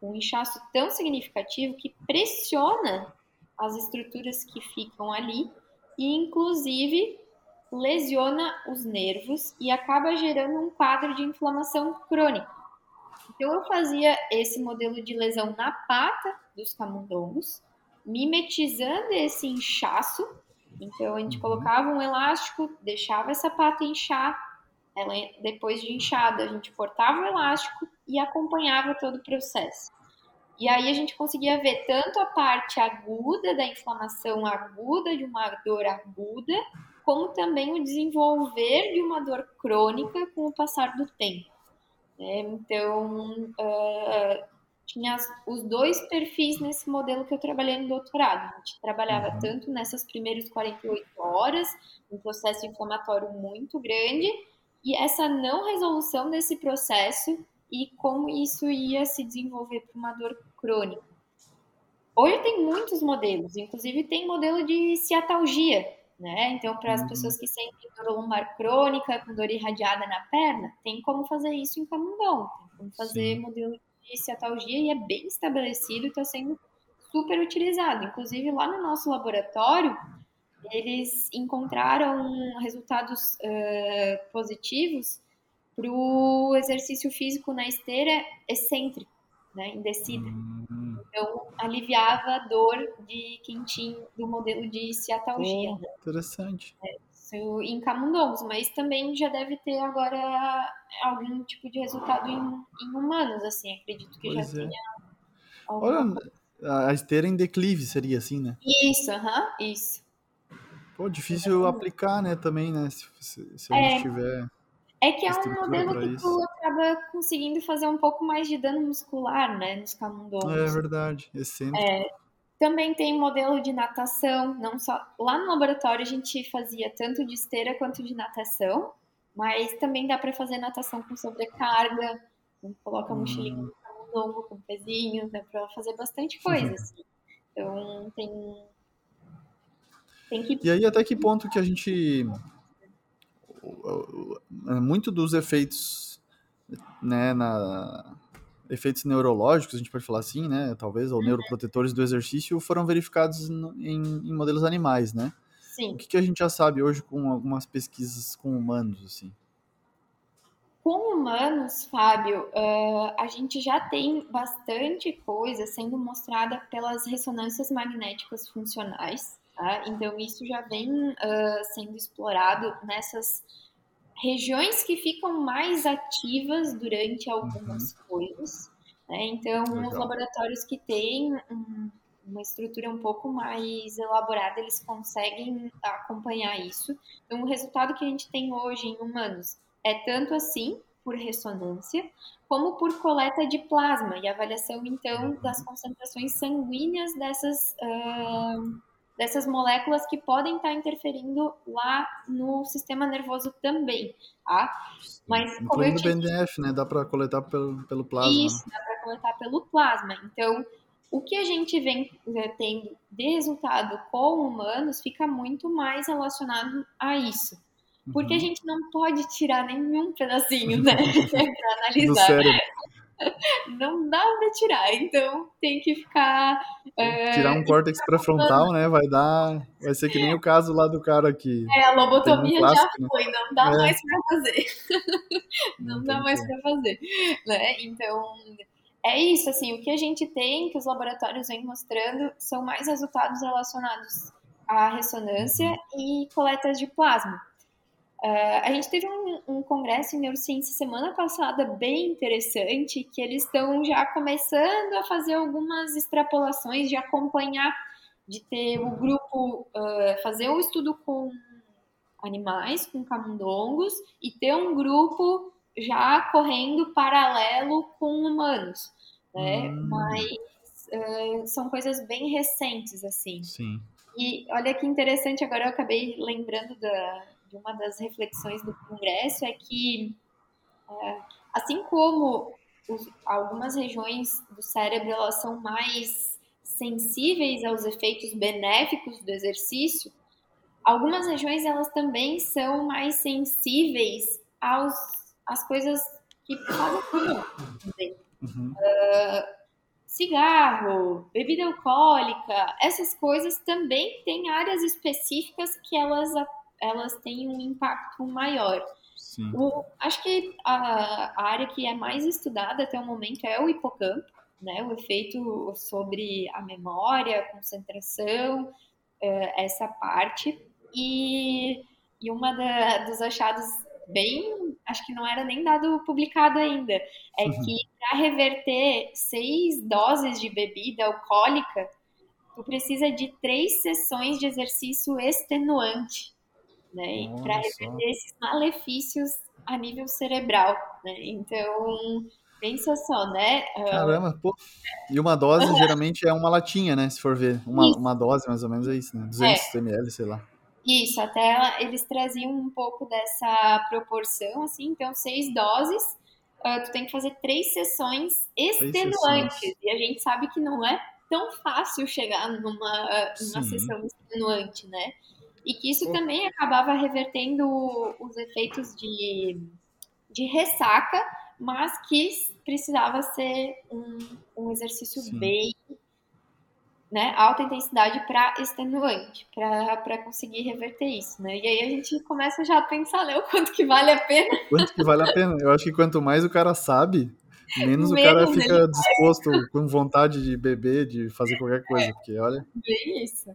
um inchaço tão significativo que pressiona as estruturas que ficam ali e, inclusive, lesiona os nervos e acaba gerando um quadro de inflamação crônica. Então, eu fazia esse modelo de lesão na pata dos camundongos, mimetizando esse inchaço. Então, a gente Uhum. colocava um elástico, deixava essa pata inchar, ela, depois de inchada, a gente cortava o elástico e acompanhava todo o processo. E aí a gente conseguia ver tanto a parte aguda da inflamação aguda, de uma dor aguda, como também o desenvolver de uma dor crônica com o passar do tempo. Né? Então, uh, tinha os dois perfis nesse modelo que eu trabalhei no doutorado. A gente trabalhava uhum. tanto nessas primeiras 48 horas, um processo inflamatório muito grande, e essa não resolução desse processo e como isso ia se desenvolver para uma dor crônica. Hoje tem muitos modelos, inclusive tem modelo de ciatalgia, né? Então, para as uhum. pessoas que sentem dor lombar crônica, com dor irradiada na perna, tem como fazer isso em camundongo, tem como fazer Sim. modelo de ciatalgia e é bem estabelecido e está sendo super utilizado. Inclusive, lá no nosso laboratório, eles encontraram resultados uh, positivos para o exercício físico na esteira excêntrico, né, em descida. Hum. Então, aliviava a dor de quem tinha do modelo de ciatalgia. Oh, interessante. É, isso em camundongos, mas também já deve ter agora algum tipo de resultado em, em humanos, assim, acredito que pois já é. tenha. Olha, a esteira em declive seria assim, né? Isso, aham, isso. Pô, difícil aplicar, né, também, né, se, se, se a é, gente tiver... É que é um modelo que tu acaba conseguindo fazer um pouco mais de dano muscular, né, nos camundongos. É verdade, excêntrico. É, também tem modelo de natação, não só lá no laboratório a gente fazia tanto de esteira quanto de natação, mas também dá para fazer natação com sobrecarga, coloca a mochilinha hum. camundongo com pezinho, dá para fazer bastante coisa. Assim. Então tem tem que... E aí, até que ponto que a gente. Muito dos efeitos, né, na. Efeitos neurológicos, a gente pode falar assim, né? Talvez, ou neuroprotetores do exercício, foram verificados em, em modelos animais, né? Sim. O que, que a gente já sabe hoje com algumas pesquisas com humanos, assim? Com humanos, Fábio, uh, a gente já tem bastante coisa sendo mostrada pelas ressonâncias magnéticas funcionais, Tá? Então, isso já vem uh, sendo explorado nessas regiões que ficam mais ativas durante algumas uhum. coisas. Né? Então, Legal. os laboratórios que têm um, uma estrutura um pouco mais elaborada, eles conseguem acompanhar isso. Então, o resultado que a gente tem hoje em humanos é tanto assim, por ressonância, como por coleta de plasma e avaliação, então, das uhum. concentrações sanguíneas dessas. Uh, dessas moléculas que podem estar interferindo lá no sistema nervoso também, tá? Mas como eu tinha... BNF, né? Dá para coletar pelo, pelo plasma. Isso, dá para coletar pelo plasma. Então, o que a gente vem né, tendo de resultado com humanos fica muito mais relacionado a isso. Porque uhum. a gente não pode tirar nenhum pedacinho, [laughs] né? [laughs] para analisar. Do cérebro. Não dá pra tirar, então tem que ficar. É, Tirar um córtex pré-frontal, né? Vai dar. Vai ser que nem o caso lá do cara que. É, a lobotomia um plástico, já né? foi, não dá é. mais pra fazer. [laughs] não, não dá mais pra fazer. Né? Então. É isso, assim, o que a gente tem, que os laboratórios vêm mostrando, são mais resultados relacionados à ressonância e coletas de plasma. Uh, a gente teve um, um, congresso em neurociência semana passada bem interessante, que eles estão já começando a fazer algumas extrapolações, de acompanhar, de ter o grupo, uh, fazer um estudo com animais, com camundongos, e ter um grupo já correndo paralelo com humanos, né? Hum. Mas uh, são coisas bem recentes, assim. Sim. E olha que interessante, agora eu acabei lembrando da uma das reflexões do Congresso é que, é, assim como os, algumas regiões do cérebro elas são mais sensíveis aos efeitos benéficos do exercício, algumas regiões elas também são mais sensíveis aos às coisas que fazem mal. Uhum. Uh, cigarro, bebida alcoólica, essas coisas também têm áreas específicas que elas elas têm um impacto maior. O, acho que a, a, área que é mais estudada até o momento é o hipocampo, né? O efeito sobre a memória, a concentração, é, essa parte. E, e uma da, dos achados bem acho que não era nem dado publicado ainda, é uhum. que para reverter seis doses de bebida alcoólica, tu precisa de três sessões de exercício extenuante, né? Para reverter esses malefícios a nível cerebral, né? Então, pensa só, né? Caramba, pô. E uma dose geralmente é uma latinha, né? Se for ver. Uma, uma dose mais ou menos é isso, né? 200 é. ml, sei lá. Isso, até eles traziam um pouco dessa proporção, assim, então seis doses, uh, tu tem que fazer três sessões extenuantes, sessões. e a gente sabe que não é tão fácil chegar numa, numa sessão extenuante, né? E que isso também acabava revertendo os efeitos de, de ressaca, mas que precisava ser um, um exercício Sim. bem né, alta intensidade para extenuante, para conseguir reverter isso, né? E aí a gente começa já a pensar, né, o quanto que vale a pena. Quanto que vale a pena? Eu acho que quanto mais o cara sabe, menos, menos o cara fica disposto, com vontade de beber, de fazer qualquer coisa, porque olha... Bem isso.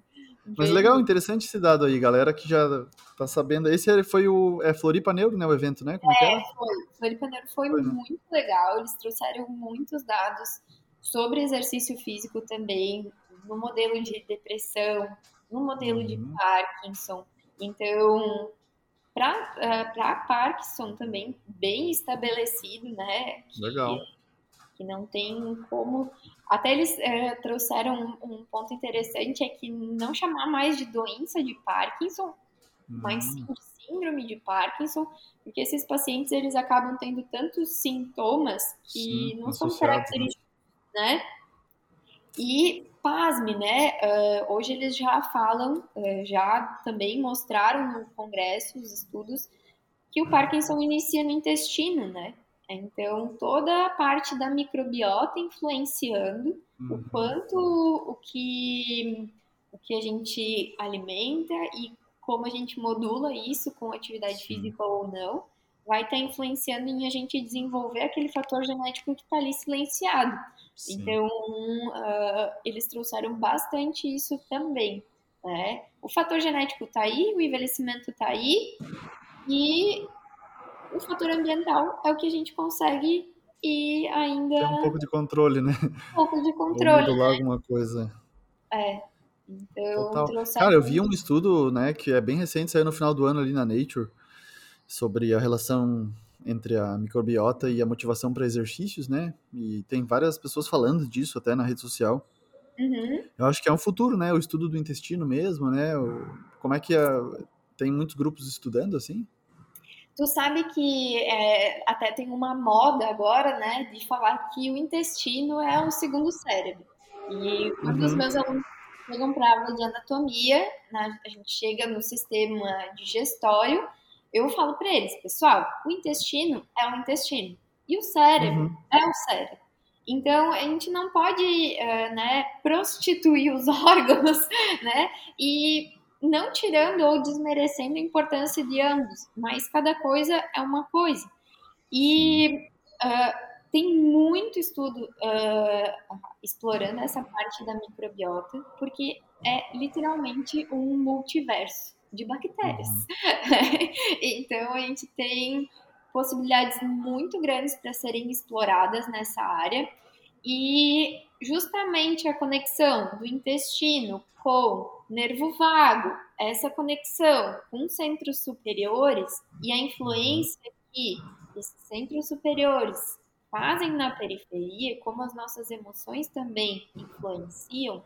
Mas legal, interessante esse dado aí, galera que já tá sabendo. Esse foi o é Floripa Neuro, né, o evento, né? Como é, é foi. Floripa Neuro foi, foi né? muito né? legal, eles trouxeram muitos dados sobre exercício físico também, no modelo de depressão, no modelo uhum. de Parkinson. Então, para uh, Parkinson também bem estabelecido, né? Que, Legal. Que não tem como. Até eles uh, trouxeram um, um, ponto interessante é que não chamar mais de doença de Parkinson, uhum. mas sim de síndrome de Parkinson, porque esses pacientes eles acabam tendo tantos sintomas que sim, não são né? característicos, né? né? E pasme, né? Uh, hoje eles já falam, uh, já também mostraram no congresso os estudos que o Parkinson inicia no intestino, né? Então toda a parte da microbiota influenciando uhum. o quanto o que o que a gente alimenta e como a gente modula isso com atividade Sim. física ou não, vai estar tá influenciando em a gente desenvolver aquele fator genético que está ali silenciado. Sim. Então, uh, eles trouxeram bastante isso também. Né? O fator genético está aí, o envelhecimento está aí, e o fator ambiental é o que a gente consegue e ainda. Tem um pouco de controle, né? Um pouco de controle. Ou modular né? alguma coisa. É. Então, Cara, eu vi um estudo, né, que é bem recente, saiu no final do ano ali na Nature, sobre a relação entre a microbiota e a motivação para exercícios, né? E tem várias pessoas falando disso até na rede social. Uhum. Eu acho que é um futuro, né? O estudo do intestino mesmo, né? O, como é que a, tem muitos grupos estudando assim? Tu sabe que é, até tem uma moda agora, né, de falar que o intestino é o segundo cérebro. E um uhum. dos meus alunos chegam para aula de anatomia, né, a gente chega no sistema digestório eu falo para eles, pessoal, o intestino é o intestino e o cérebro uhum. é o cérebro. Então, a gente não pode uh, né, prostituir os [laughs] órgãos, né? E não tirando ou desmerecendo a importância de ambos, mas cada coisa é uma coisa. E uh, tem muito estudo uh, explorando essa parte da microbiota, porque é literalmente um multiverso de bactérias. Uhum. [laughs] então a gente tem possibilidades muito grandes para serem exploradas nessa área e justamente a conexão do intestino com nervo vago, essa conexão com centros superiores e a influência que esses centros superiores fazem na periferia, como as nossas emoções também influenciam,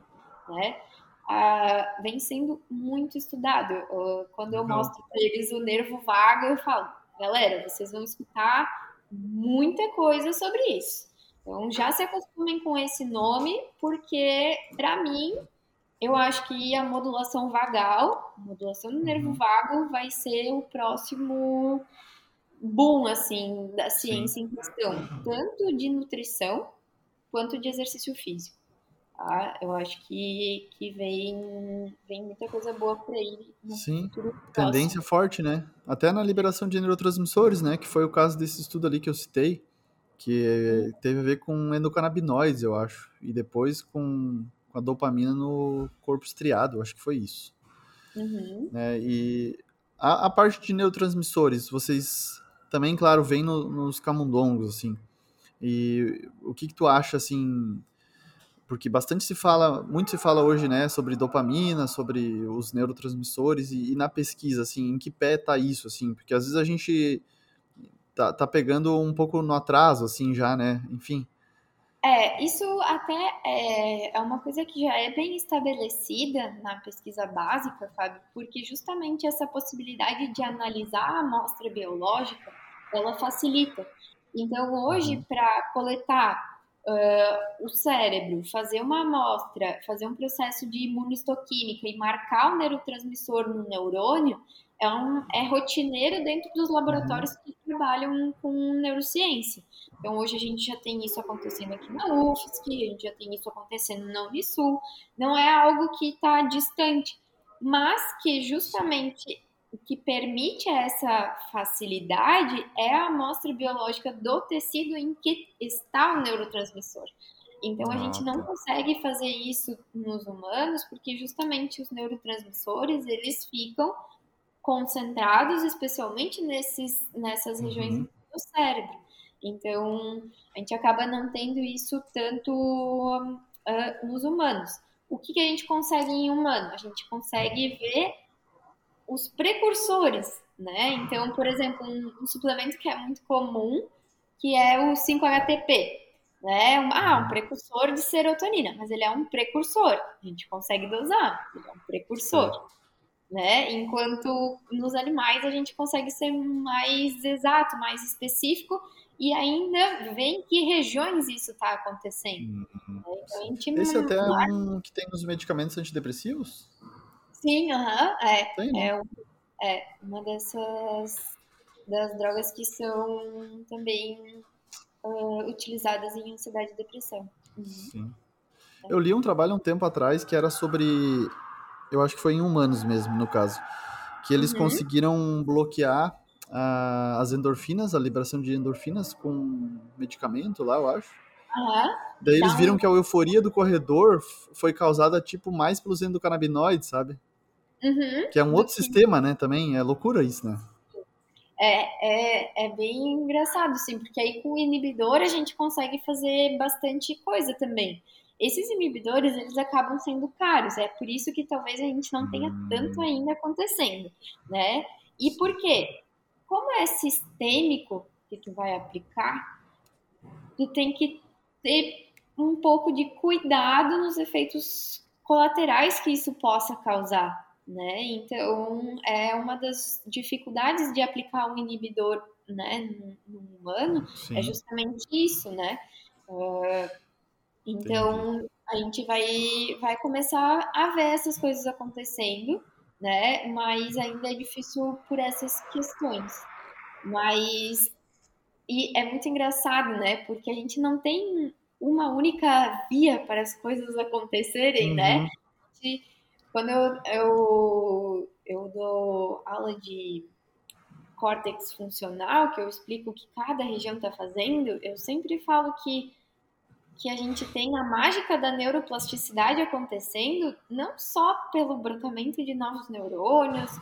né? uh, vem sendo muito estudado. Uh, quando eu mostro para eles o nervo vago, eu falo, galera, vocês vão escutar muita coisa sobre isso. Então já se acostumem com esse nome, porque para mim eu acho que a modulação vagal, modulação do nervo uhum. vago, vai ser o próximo boom assim da ciência Sim. em questão, tanto de nutrição quanto de exercício físico. Tá? Eu acho que, que vem, vem muita coisa boa por aí. Sim, tendência forte, né? Até na liberação de neurotransmissores, né? Que foi o caso desse estudo ali que eu citei, que teve a ver com endocannabinoides, eu acho. E depois com, com a dopamina no corpo estriado, acho que foi isso. Uhum. Né? E a, a parte de neurotransmissores, vocês também, claro, vem no, nos camundongos, assim. E o que, que tu acha, assim, porque bastante se fala, muito se fala hoje, né, sobre dopamina, sobre os neurotransmissores e, e, na pesquisa, assim, em que pé tá isso, assim, porque às vezes a gente tá, tá pegando um pouco no atraso, assim, já, né, enfim. É, isso até é, é uma coisa que já é bem estabelecida na pesquisa básica, Fábio, porque justamente essa possibilidade de analisar a amostra biológica, ela facilita. Então, hoje, uhum. para coletar uh, o cérebro, fazer uma amostra, fazer um processo de imunistoquímica e marcar o neurotransmissor no neurônio é, um, é rotineiro dentro dos laboratórios uhum. que trabalham com neurociência. Então, hoje a gente já tem isso acontecendo aqui na UFSC, a gente já tem isso acontecendo na Unisul. Não é algo que está distante, mas que justamente o que permite essa facilidade é a amostra biológica do tecido em que está o neurotransmissor. Então a ah, gente não tá. consegue fazer isso nos humanos porque justamente os neurotransmissores eles ficam concentrados especialmente nesses, nessas regiões uhum. do cérebro. Então a gente acaba não tendo isso tanto uh, nos humanos. O que, que a gente consegue em humano? A gente consegue ver os precursores, né? Então, por exemplo, um, um suplemento que é muito comum, que é o 5-HTP, né? Um, ah, um precursor de serotonina, mas ele é um precursor, a gente consegue dosar, ele é um precursor. Né? Enquanto nos animais a gente consegue ser mais exato, mais específico e ainda ver em que regiões isso está acontecendo. Uhum. Então, Esse até é um que tem nos medicamentos antidepressivos? Sim, aham, é. Né? é, é uma dessas das drogas que são também uh, utilizadas em ansiedade e depressão. Uhum. Sim. Eu li um trabalho um tempo atrás que era sobre. Eu acho que foi em humanos mesmo, no caso. Que eles uhum. conseguiram bloquear uh, as endorfinas, a liberação de endorfinas com medicamento lá, eu acho. Uhum. Daí eles viram que a euforia do corredor foi causada, tipo, mais pelos endocannabinoides, sabe? Uhum. Que é um outro Sim. sistema, né? Também é loucura isso, né? É, é, é bem engraçado, sim, porque aí com o inibidor a gente consegue fazer bastante coisa também. Esses inibidores, eles acabam sendo caros, é por isso que talvez a gente não tenha hum. tanto ainda acontecendo, né? E por quê? Como é sistêmico que tu vai aplicar, tu tem que ter um pouco de cuidado nos efeitos colaterais que isso possa causar, né? Então, é uma das dificuldades de aplicar um inibidor, né, no, no humano, é Sim. é justamente isso, né? Uh, então, Entendi. a gente vai, vai começar a ver essas coisas acontecendo, né? Mas ainda é difícil por essas questões. Mas e é muito engraçado, né? Porque a gente não tem uma única via para as coisas acontecerem, né? uhum. né? Quando eu, eu, eu dou aula de córtex funcional, que eu explico o que cada região está fazendo, eu sempre falo que, que a gente tem a mágica da neuroplasticidade acontecendo, não só pelo brotamento de novos neurônios,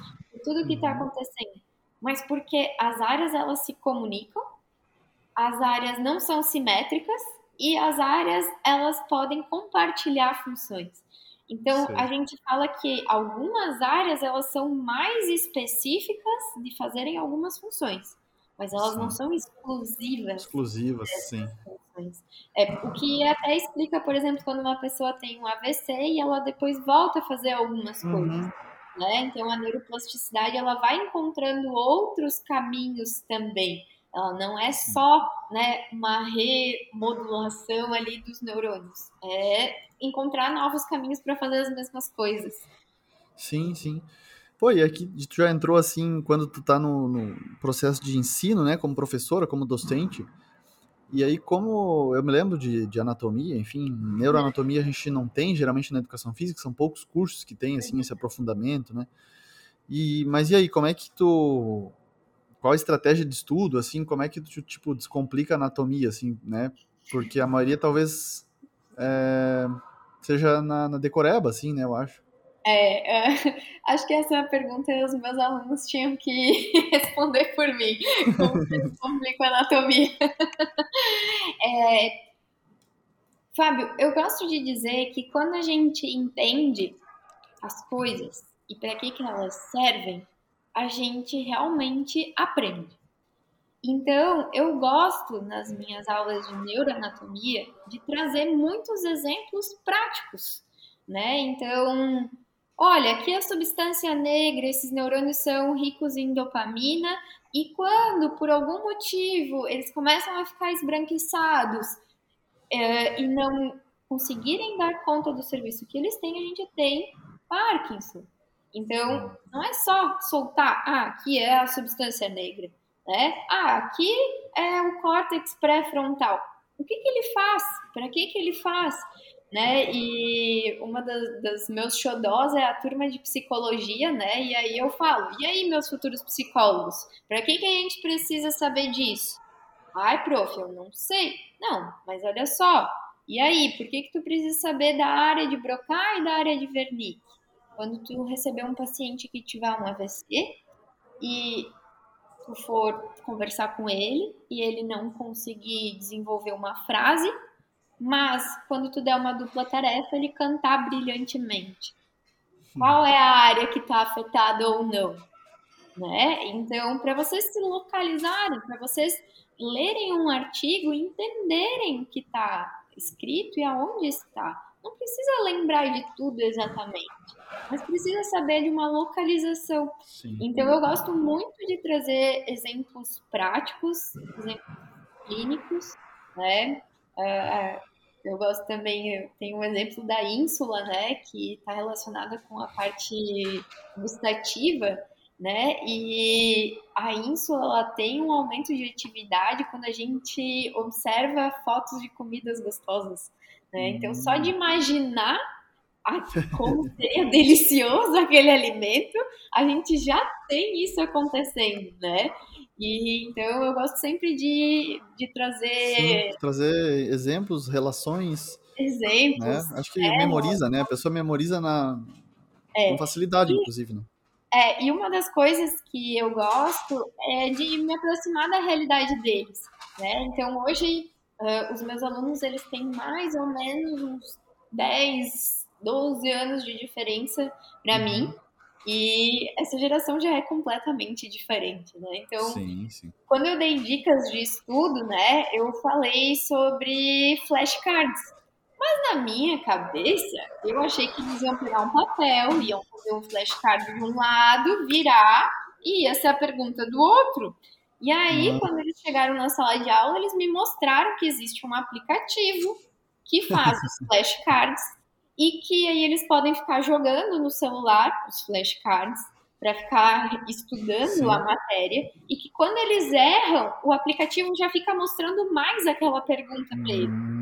tudo que está uhum. acontecendo, mas porque as áreas elas se comunicam, as áreas não são simétricas e as áreas elas podem compartilhar funções. Então, Sim. a gente fala que algumas áreas elas são mais específicas de fazerem algumas funções, mas elas sim. não são exclusivas. Exclusivas, sim. Funções. É, o que até explica, por exemplo, quando uma pessoa tem um AVC e ela depois volta a fazer algumas uhum. coisas. Né? Então, a neuroplasticidade ela vai encontrando outros caminhos também. Ela não é só né, uma remodulação ali dos neurônios. É encontrar novos caminhos para fazer as mesmas coisas. Sim, sim. Pô, e aqui tu já entrou assim, quando tu tá no, no, processo de ensino, né, como professora, como docente, e aí como eu me lembro de, de anatomia, enfim, neuroanatomia a gente não tem geralmente na educação física, são poucos cursos que tem, assim, esse aprofundamento, né, e, mas e aí, como é que tu, qual a estratégia de estudo, assim, como é que tu, tipo, descomplica a anatomia, assim, né, porque a maioria talvez é, seja na, na decoreba, assim, né, eu acho. É, uh, [laughs] acho que essa pergunta os meus alunos tinham que [laughs] responder por mim. Como eu complico a anatomia? [laughs] é, Fábio, eu gosto de dizer que quando a gente entende as coisas e para que, que elas servem, a gente realmente aprende. Então, eu gosto nas minhas aulas de neuroanatomia de trazer muitos exemplos práticos, né? Então, olha, aqui a substância negra, esses neurônios são ricos em dopamina e quando, por algum motivo, eles começam a ficar esbranquiçados é, e não conseguirem dar conta do serviço que eles têm, a gente tem Parkinson. Então, não é só soltar, ah, aqui é a substância negra, né? Ah, aqui é o córtex pré-frontal. O que, que ele faz? Para que, que ele faz? Né? E uma das, das meus xodós é a turma de psicologia, né? E aí eu falo, e aí, meus futuros psicólogos, para que, que a gente precisa saber disso? Ai, prof, eu não sei. Não, mas olha só. E aí, por que, que tu precisa saber da área de Broca e da área de Wernicke? Quando tu receber um paciente que tiver um AVC e tu for conversar com ele e ele não conseguir desenvolver uma frase, mas quando tu der uma dupla tarefa, ele cantar brilhantemente. Qual é a área que está afetada ou não? Né? Então, para vocês se localizarem, para vocês lerem um artigo e entenderem o que está escrito e aonde está. Não precisa lembrar de tudo exatamente, mas precisa saber de uma localização. Sim. Então, eu gosto muito de trazer exemplos práticos, exemplos clínicos, né? Uh, eu gosto também, tenho um exemplo da ínsula, né, que está relacionada com a parte gustativa, né? E a ínsula ela tem um aumento de atividade quando a gente observa fotos de comidas gostosas, né? Então, só de imaginar como [laughs] seria delicioso aquele alimento, a gente já tem isso acontecendo, né? E, então eu gosto sempre de, de trazer. Sim, trazer exemplos, relações. Exemplos. Né? Acho que é, memoriza, né? A pessoa memoriza na, é, com facilidade, e, inclusive. Né? É, e uma das coisas que eu gosto é de me aproximar da realidade deles. Né? Então hoje uh, os meus alunos eles têm mais ou menos uns 10, 12 anos de diferença para uhum. mim. E essa geração já é completamente diferente, né? Então, sim, sim. quando eu dei dicas de estudo, né, eu falei sobre flashcards. Mas na minha cabeça, eu achei que eles iam pegar um papel, iam fazer um flashcard de um lado, virar, e ia ser a pergunta do outro. E aí, uhum. quando eles chegaram na sala de aula, eles me mostraram que existe um aplicativo que faz [laughs] os flashcards e que aí eles podem ficar jogando no celular os flashcards para ficar estudando Sim. a matéria e que quando eles erram, o aplicativo já fica mostrando mais aquela pergunta para eles. Hum.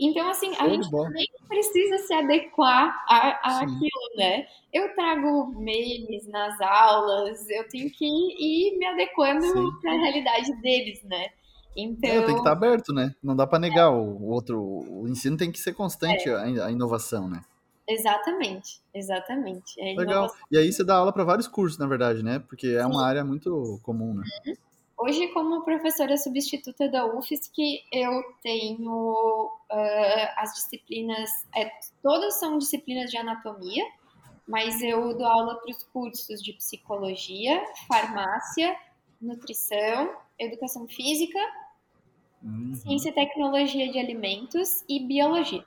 Então, assim, a gente também precisa se adequar a, a aquilo, né? Eu trago memes nas aulas, eu tenho que ir me adequando para a realidade deles, né? Então... É, tem que estar aberto, né? Não dá para negar é. o outro. O ensino tem que ser constante, é. a inovação, né? Exatamente, exatamente. É Legal. E aí você dá aula para vários cursos, na verdade, né? Porque é Sim. uma área muito comum, né? Uhum. Hoje, como professora substituta da UFSC, eu tenho uh, as disciplinas, é, todas são disciplinas de anatomia, mas eu dou aula para os cursos de psicologia, farmácia, nutrição, educação física, uhum. ciência e tecnologia de alimentos e biologia.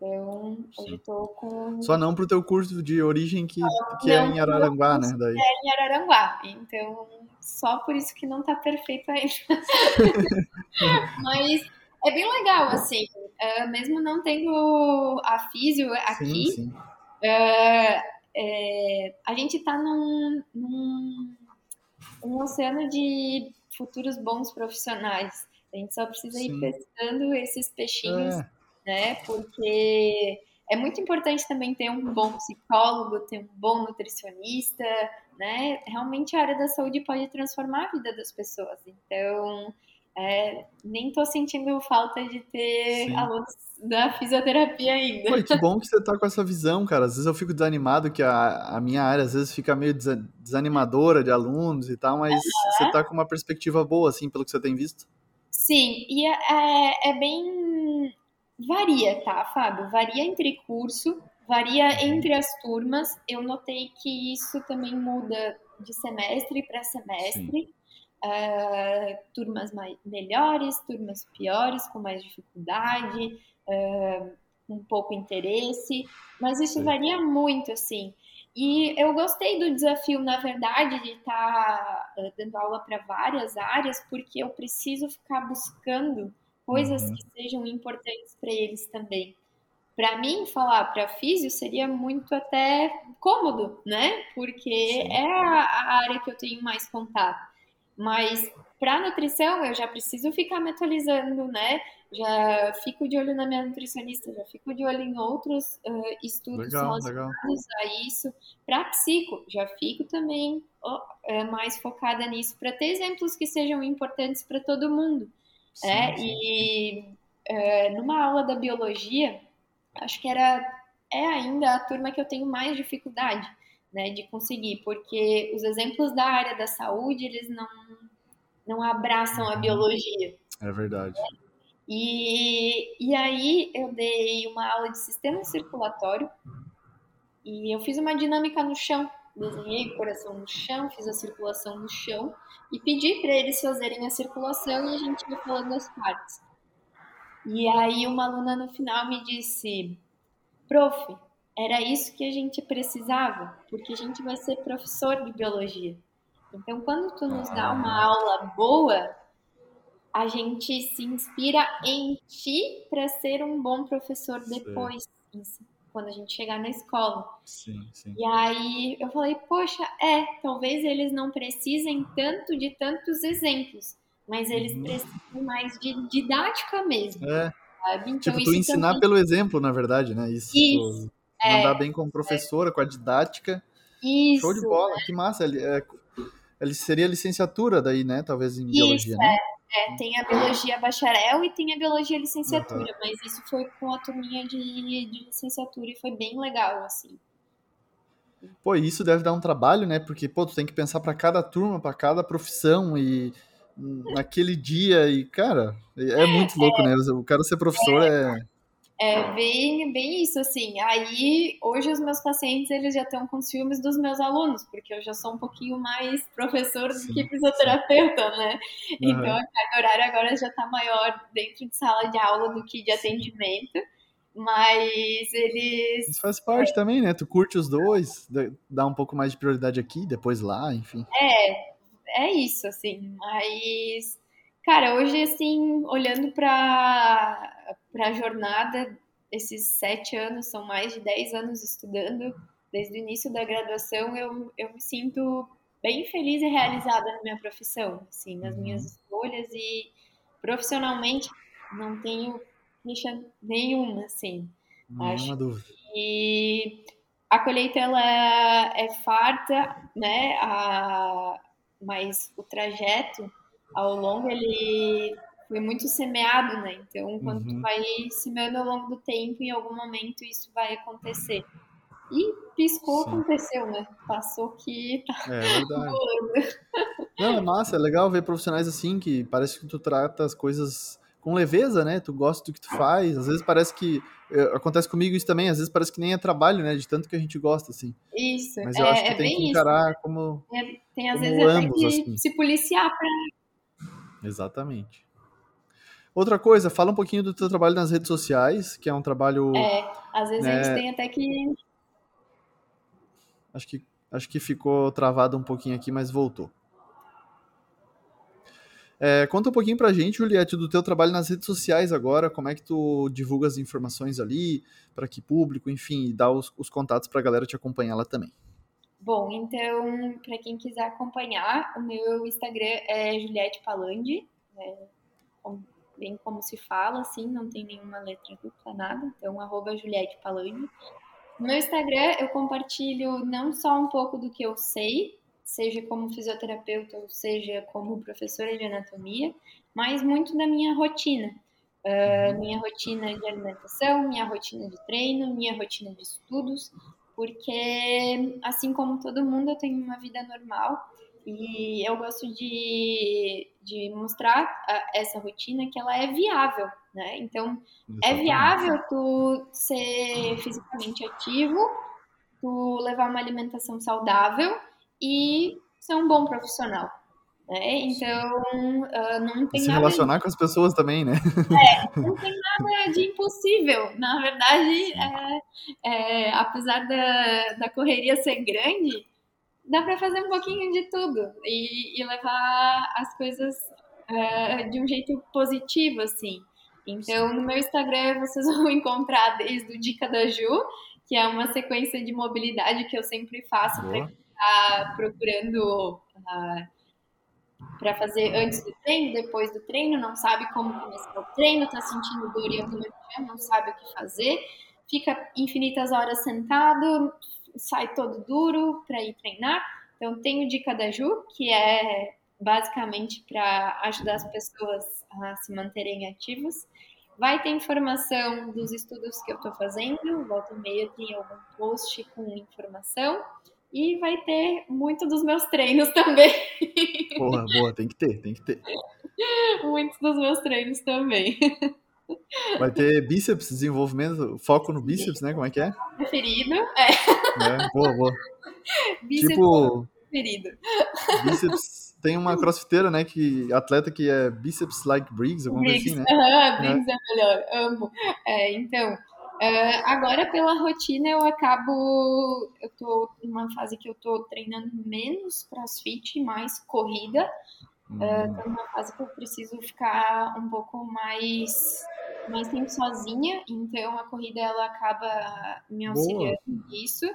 Então, hoje estou com. Só não para o teu curso de origem que, que é em Araranguá, né? Daí. É em Araranguá. Então, só por isso que não está perfeito ainda. [laughs] Mas é bem legal, assim. Uh, mesmo não tendo a físio aqui, sim, sim. Uh, é, a gente está num, num um oceano de futuros bons profissionais. A gente só precisa sim. ir pescando esses peixinhos. É né? Porque é muito importante também ter um bom psicólogo, ter um bom nutricionista, né? Realmente a área da saúde pode transformar a vida das pessoas. Então, É, nem estou sentindo falta de ter Sim. alunos da fisioterapia ainda. Pô, que bom que [laughs] você tá com essa visão, cara. Às vezes eu fico desanimado que a, a minha área às vezes fica meio desanimadora de alunos e tal, mas você tá com uma perspectiva boa, assim, pelo que você tem visto. Sim, e é, é, é bem. Varia, tá, Fábio? Varia entre curso, varia entre as turmas. Eu notei que isso também muda de semestre para semestre. Uh, turmas mais, melhores, turmas piores, com mais dificuldade, uh, um pouco interesse, mas isso Sim. varia muito, assim. E eu gostei do desafio, na verdade, de estar tá, uh, dando aula para várias áreas, porque eu preciso ficar buscando coisas uhum. que sejam importantes para eles também. Para mim, falar para físio seria muito até cômodo, né? Porque Sim. é a, a área que eu tenho mais contato. Mas para nutrição eu já preciso ficar me atualizando, né? Já fico de olho na minha nutricionista, já fico de olho em outros uh, estudos legal, relacionados legal. a isso. Para psico, já fico também uh, mais focada nisso, para ter exemplos que sejam importantes para todo mundo. Sim, é? Sim. E uh, numa aula da biologia, acho que era é ainda a turma que eu tenho mais dificuldade né, de conseguir, porque os exemplos da área da saúde, eles não, não abraçam a biologia. É verdade. E, e aí eu dei uma aula de sistema circulatório e eu fiz uma dinâmica no chão, desenhei o coração no chão, fiz a circulação no chão e pedi para eles fazerem a circulação e a gente ia falando as partes. E aí uma aluna no final me disse, prof, era isso que a gente precisava, porque a gente vai ser professor de biologia. Então, quando tu nos dá uma aula boa, a gente se inspira em ti para ser um bom professor depois, sim. Quando a gente chegar na escola. Sim, sim. E aí eu falei, poxa, é, talvez eles não precisem tanto de tantos exemplos, mas eles uhum. precisam mais de didática mesmo. É. Sabe? Então, tipo, tu ensinar também... pelo exemplo, na verdade, né? Isso. Isso. É, mandar bem como professora, é. com a didática. Isso. Show de bola, que massa. Ele, é, ele seria licenciatura daí, né? Talvez em biologia, né? É, tem a biologia bacharel e tem a biologia licenciatura, uhum. mas isso foi com a turminha de, de licenciatura e foi bem legal, assim. Pô, isso deve dar um trabalho, né? Porque, pô, tu tem que pensar para cada turma, para cada profissão e naquele dia e, cara, é muito louco, é, né? O cara ser professor é, é é bem, bem isso, assim. Aí, hoje os meus pacientes, eles já estão com os filmes dos meus alunos, porque eu já sou um pouquinho mais professor do que fisioterapeuta, né? Uhum. Então, a carga horária agora já está maior dentro de sala de aula do que de atendimento. Mas eles... Isso faz parte é. também, né? Tu curte os dois, dá um pouco mais de prioridade aqui, depois lá, enfim. É, é isso, assim. Mas Cara, hoje, assim, olhando para a jornada, esses sete anos, são mais de dez anos estudando, desde o início da graduação, eu, eu me sinto bem feliz e realizada na minha profissão, assim, nas uhum. minhas escolhas e profissionalmente não tenho queixa nenhuma, assim. Nenhuma acho dúvida. E a colheita, ela é farta, né, a, mas o trajeto ao longo ele foi muito semeado, né? Então, quando uhum. tu vai semeando ao longo do tempo, em algum momento isso vai acontecer. E piscou, Sim. aconteceu, né? Passou que tá é, verdade. Não, é massa, é legal ver profissionais assim que parece que tu trata as coisas com leveza, né? Tu gosta do que tu faz. Às vezes parece que. Eh, acontece comigo isso também, às vezes parece que nem é trabalho, né? De tanto que a gente gosta, assim. Isso. Mas eu é, acho que é tem que encarar isso. como. É, tem às vezes ambos, até que assim. se policiar pra Exatamente. Outra coisa, fala um pouquinho do teu trabalho nas redes sociais, que é um trabalho. É, às vezes né, a gente tem até que. Acho que, acho que ficou travado um pouquinho aqui, mas voltou. É, conta um pouquinho pra gente, Juliette, do teu trabalho nas redes sociais agora, como é que tu divulga as informações ali, para que público, enfim, e dá os, os contatos pra galera te acompanhar lá também. Bom, então, para quem quiser acompanhar, o meu Instagram é Juliette Palandi, é, bem como se fala, assim, não tem nenhuma letra dupla, nada, então, arroba Juliette Palandi. No meu Instagram, eu compartilho não só um pouco do que eu sei, seja como fisioterapeuta ou seja como professora de anatomia, mas muito da minha rotina. Uh, minha rotina de alimentação, minha rotina de treino, minha rotina de estudos, porque assim como todo mundo, eu tenho uma vida normal e eu gosto de, de mostrar a, essa rotina que ela é viável, né? Então, é Exatamente. é viável tu ser fisicamente ativo, tu levar uma alimentação saudável e ser um bom profissional. Né? Então, uh, não tem Se nada. relacionar de... com as pessoas também, né? É, [laughs] não tem nada de impossível. Na verdade, é, é, apesar da, da correria ser grande, dá para fazer um pouquinho de tudo e, e levar as coisas uh, de um jeito positivo, assim. Então, no meu Instagram, vocês [laughs] vão encontrar desde o Dica da Ju, que é uma sequência de mobilidade que eu sempre faço para quem está procurando. Uh, para fazer antes do treino, depois do treino, não sabe como começar o treino, está sentindo dor região, não sabe o que fazer, fica infinitas horas sentado, sai todo duro para ir treinar. Então, tenho dica da Ju, que é basicamente para ajudar as pessoas a se manterem ativos. Vai ter informação dos estudos que eu estou fazendo, volta e meia tem algum post com informação. E vai ter muito dos meus treinos [laughs] também. Porra, boa, tem que ter, tem que ter. Muitos dos meus treinos também. [laughs] Vai ter bíceps, desenvolvimento, foco no bíceps, né? Como é que é? Preferido, é. é boa, boa. Bíceps tipo, preferido. Bíceps, tem uma crossfiteira, né, que atleta que é bíceps like Briggs, alguma Briggs, coisa assim, né? Aham, Briggs é. é melhor, amo. É, então, Uh, agora, pela rotina, eu acabo. Eu tô numa fase que eu tô treinando menos crossfit, mais corrida. Uhum. Uh, tô numa fase que eu preciso ficar um pouco mais, mais tempo sozinha, então a corrida ela acaba me auxiliando Boa. nisso.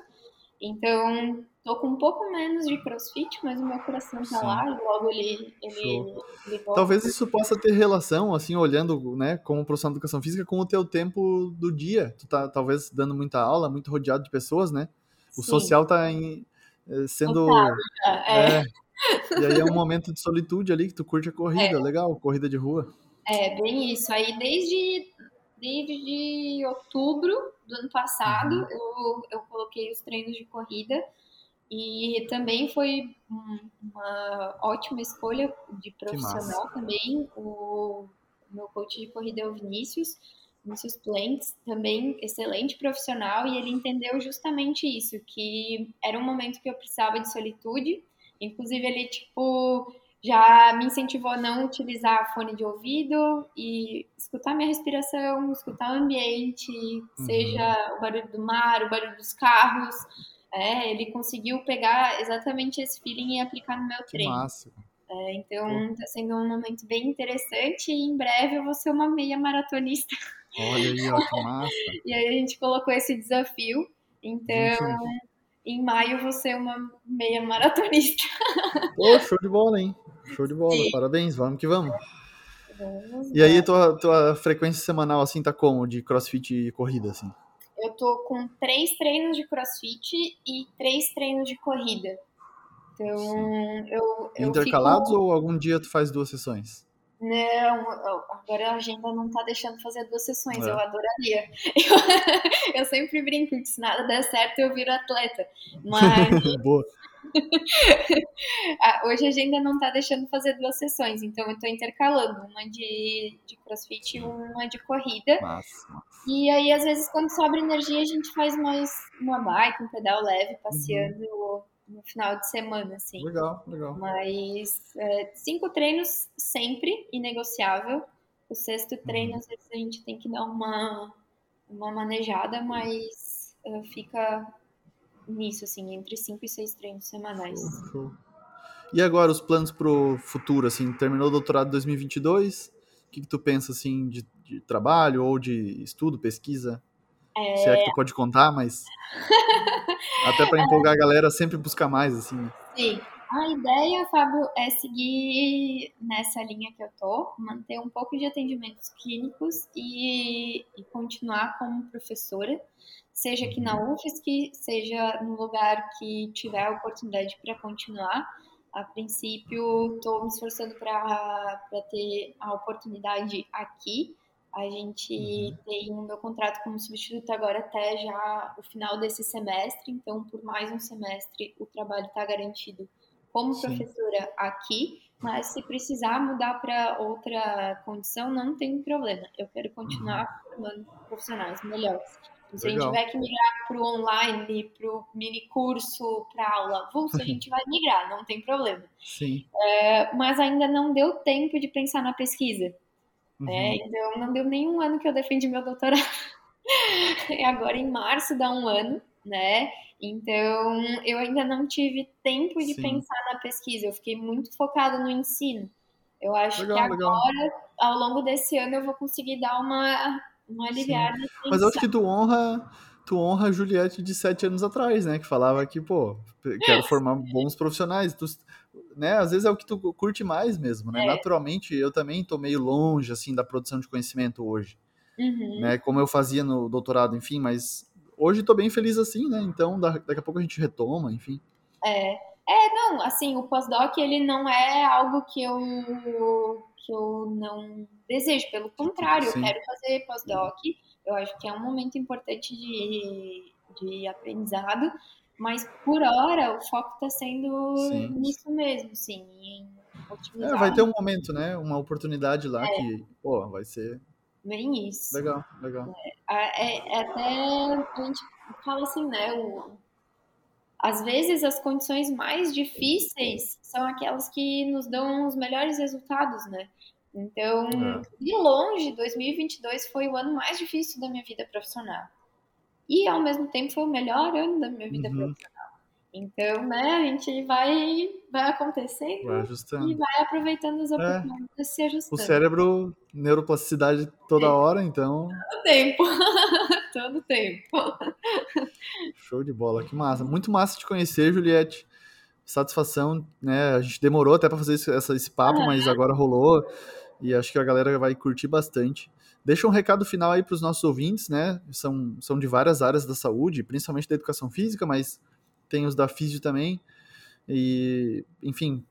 Então, tô com um pouco menos de crossfit, mas o meu coração tá Sim. lá e logo ele, ele, ele Talvez isso possa ter relação, assim, olhando, né, como profissional de educação física, com o teu tempo do dia. Tu tá, talvez, dando muita aula, muito rodeado de pessoas, né? O Sim. social tá em, eh, sendo... é. é. E aí é um momento de solitude ali, que tu curte a corrida, é. legal, corrida de rua. É, bem isso. Aí, desde, desde outubro do ano passado, uhum. eu, eu coloquei os treinos de corrida e também foi uma ótima escolha de profissional também. O meu coach de corrida é o Vinícius, Vinícius Planks, também excelente profissional, e ele entendeu justamente isso, que era um momento que eu precisava de solitude. Inclusive, ele, tipo, já me incentivou a não utilizar fone de ouvido e escutar minha respiração, escutar o ambiente, uhum. seja o barulho do mar, o barulho dos carros. É, ele conseguiu pegar exatamente esse feeling e aplicar no meu que treino. Massa. É, então está sendo um momento bem interessante e em breve eu vou ser uma meia maratonista. Olha aí, ó, que massa. [laughs] e aí a gente colocou esse desafio. Então, em maio vou ser uma meia maratonista. [laughs] Pô, show de bola, hein? Show de bola, Sim. parabéns, vamos que vamos. vamos e aí, tua, tua frequência semanal, assim, tá como? De crossfit e corrida, assim? Eu tô com três treinos de crossfit e três treinos de corrida. Então, eu, eu Intercalados fico... ou algum dia tu faz duas sessões? Não, agora a agenda não tá deixando fazer duas sessões, é. eu adoraria. Eu, [laughs] eu, sempre brinco que se nada der certo eu viro atleta. Mas. [laughs] Boa. Ah, hoje a agenda não tá deixando fazer duas sessões, então eu tô intercalando uma de, de crossfit e uma de corrida. Massa, massa. E aí, às vezes, quando sobra energia, a gente faz mais uma bike, um pedal leve, passeando. Uhum no final de semana, assim. Legal, legal. Mas é, cinco treinos sempre, inegociável. O sexto treino, uhum. às vezes, a gente tem que dar uma, uma manejada, mas uh, fica nisso, assim, entre cinco e seis treinos semanais. Show, show. E agora, os planos pro futuro, assim, terminou o doutorado em 2022, o que, que tu pensa, assim, de, de trabalho ou de estudo, pesquisa? É... Se é que tu pode contar, mas. [laughs] Até para empolgar a galera, sempre buscar mais, assim. Sim. A ideia, Fábio, é seguir nessa linha que eu tô, manter um pouco de atendimentos clínicos e, e continuar como professora, seja aqui na. UFSC, seja no lugar que tiver a oportunidade para continuar. A princípio, estou me esforçando para ter a oportunidade aqui. A gente uhum. tem o meu contrato como substituto agora até já o final desse semestre, então por mais um semestre o trabalho está garantido como Sim. professora aqui, mas se precisar mudar para outra condição, não tem problema. Eu quero continuar uhum. formando profissionais melhores. Se Legal. a gente tiver que migrar para o online, para o mini curso, para aula avulsa, a [laughs] gente vai migrar, não tem problema. Sim. É, mas ainda não deu tempo de pensar na pesquisa. Uhum. É, então, não deu nenhum ano que eu defendi meu doutorado. [laughs] e agora, em março, dá um ano, né? Então, eu ainda não tive tempo de Sim. pensar na pesquisa. Eu fiquei muito focada no ensino. Eu acho legal, que agora, legal. ao longo desse ano, eu vou conseguir dar uma, uma aliviada. Mas eu acho que tu honra, tu honra a Juliette de sete anos atrás, né? Que falava que, pô, quero [laughs] formar bons profissionais. Tu, né? Às vezes é o que tu curte mais mesmo, né? É. Naturalmente, eu também tô meio longe, assim, da produção de conhecimento hoje. Uhum. Né? Como eu fazia no doutorado, enfim, mas hoje tô bem feliz assim, né? Então, daqui a pouco a gente retoma, enfim. É, é, não, assim, o pós-doc ele não é algo que eu que eu não desejo, pelo contrário, Sim. eu quero fazer pós-doc. Eu acho que é um momento importante de, de aprendizado, mas por hora o foco está sendo sim. nisso mesmo, sim, em otimizar. É, vai ter um momento, né? Uma oportunidade lá é. que, pô, vai ser bem isso. Legal, legal. É, é, é até a gente fala assim, né? O, às vezes as condições mais difíceis são aquelas que nos dão os melhores resultados, né? Então, é. de longe, 2022 foi o ano mais difícil da minha vida profissional. E, ao mesmo tempo, foi o melhor ano da minha vida uhum. profissional. Então, né, a gente vai, vai acontecendo vai ajustando. e vai aproveitando as é. oportunidades é. se ajustando. O cérebro, neuroplasticidade toda é. hora, então... Todo tempo. [laughs] Todo tempo. Show de bola, que massa. Muito massa te conhecer, Juliette. Satisfação, né? A gente demorou até para fazer esse, esse papo, mas agora rolou e acho que a galera vai curtir bastante. Deixa um recado final aí para os nossos ouvintes, né? São, são de várias áreas da saúde, principalmente da educação física, mas tem os da físio também. E, enfim,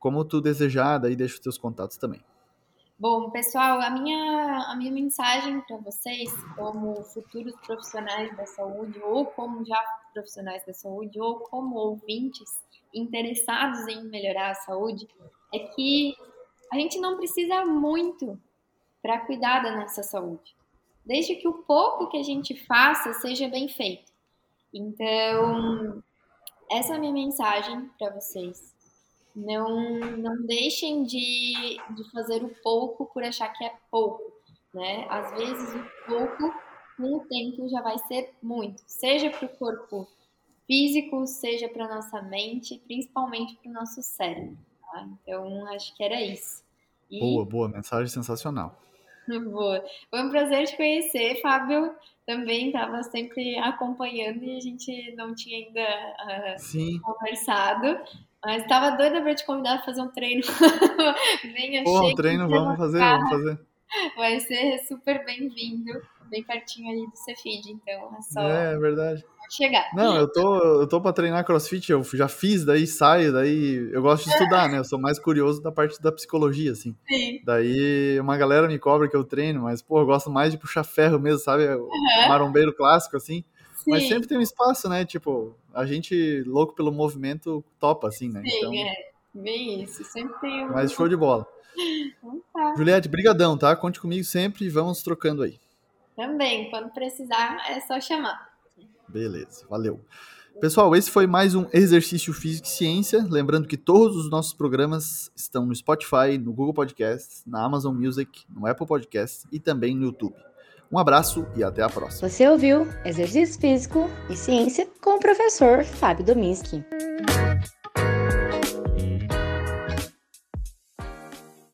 como tu desejar, daí deixa os teus contatos também. Bom, pessoal, a minha, a minha mensagem para vocês, como futuros profissionais da saúde, ou como já profissionais da saúde, ou como ouvintes interessados em melhorar a saúde, é que a gente não precisa muito para cuidar da nossa saúde, desde que o pouco que a gente faça seja bem feito. Então, essa é a minha mensagem para vocês. Não, não deixem de, de fazer o pouco por achar que é pouco, né? Às vezes o pouco com o tempo já vai ser muito, seja para o corpo físico, seja para nossa mente, principalmente para o nosso cérebro. Tá? Então acho que era isso. E... Boa, boa, mensagem sensacional. [laughs] Boa. Foi um prazer te conhecer, Fábio. Também estava sempre acompanhando e a gente não tinha ainda uh, conversado. Mas estava doida para te convidar para fazer um treino. [laughs] Venha, Pô, um treino, vamos fazer, vamos fazer. Vai ser super bem-vindo, bem pertinho ali do Cefid, então é só. É, é verdade chegar. Não, eu tô, eu tô pra treinar crossfit, eu já fiz, daí saio, daí eu gosto de estudar, né? Eu sou mais curioso da parte da psicologia, assim. Sim. Daí uma galera me cobra que eu treino, mas, pô, eu gosto mais de puxar ferro mesmo, sabe? O uhum. marombeiro clássico, assim. Sim. Mas sempre tem um espaço, né? Tipo, a gente, louco pelo movimento, topa, assim, né? Sim, então... é. Bem isso, sempre tem um... Mas show de bola. Então tá. Juliette, brigadão, tá? Conte comigo sempre e vamos trocando aí. Também, quando precisar é só chamar. Beleza, valeu. Pessoal, esse foi mais um Exercício Físico e Ciência. Lembrando que todos os nossos programas estão no Spotify, no Google Podcasts, na Amazon Music, no Apple Podcasts e também no YouTube. Um abraço e até a próxima. Você ouviu Exercício Físico e Ciência com o professor Fábio Dominski.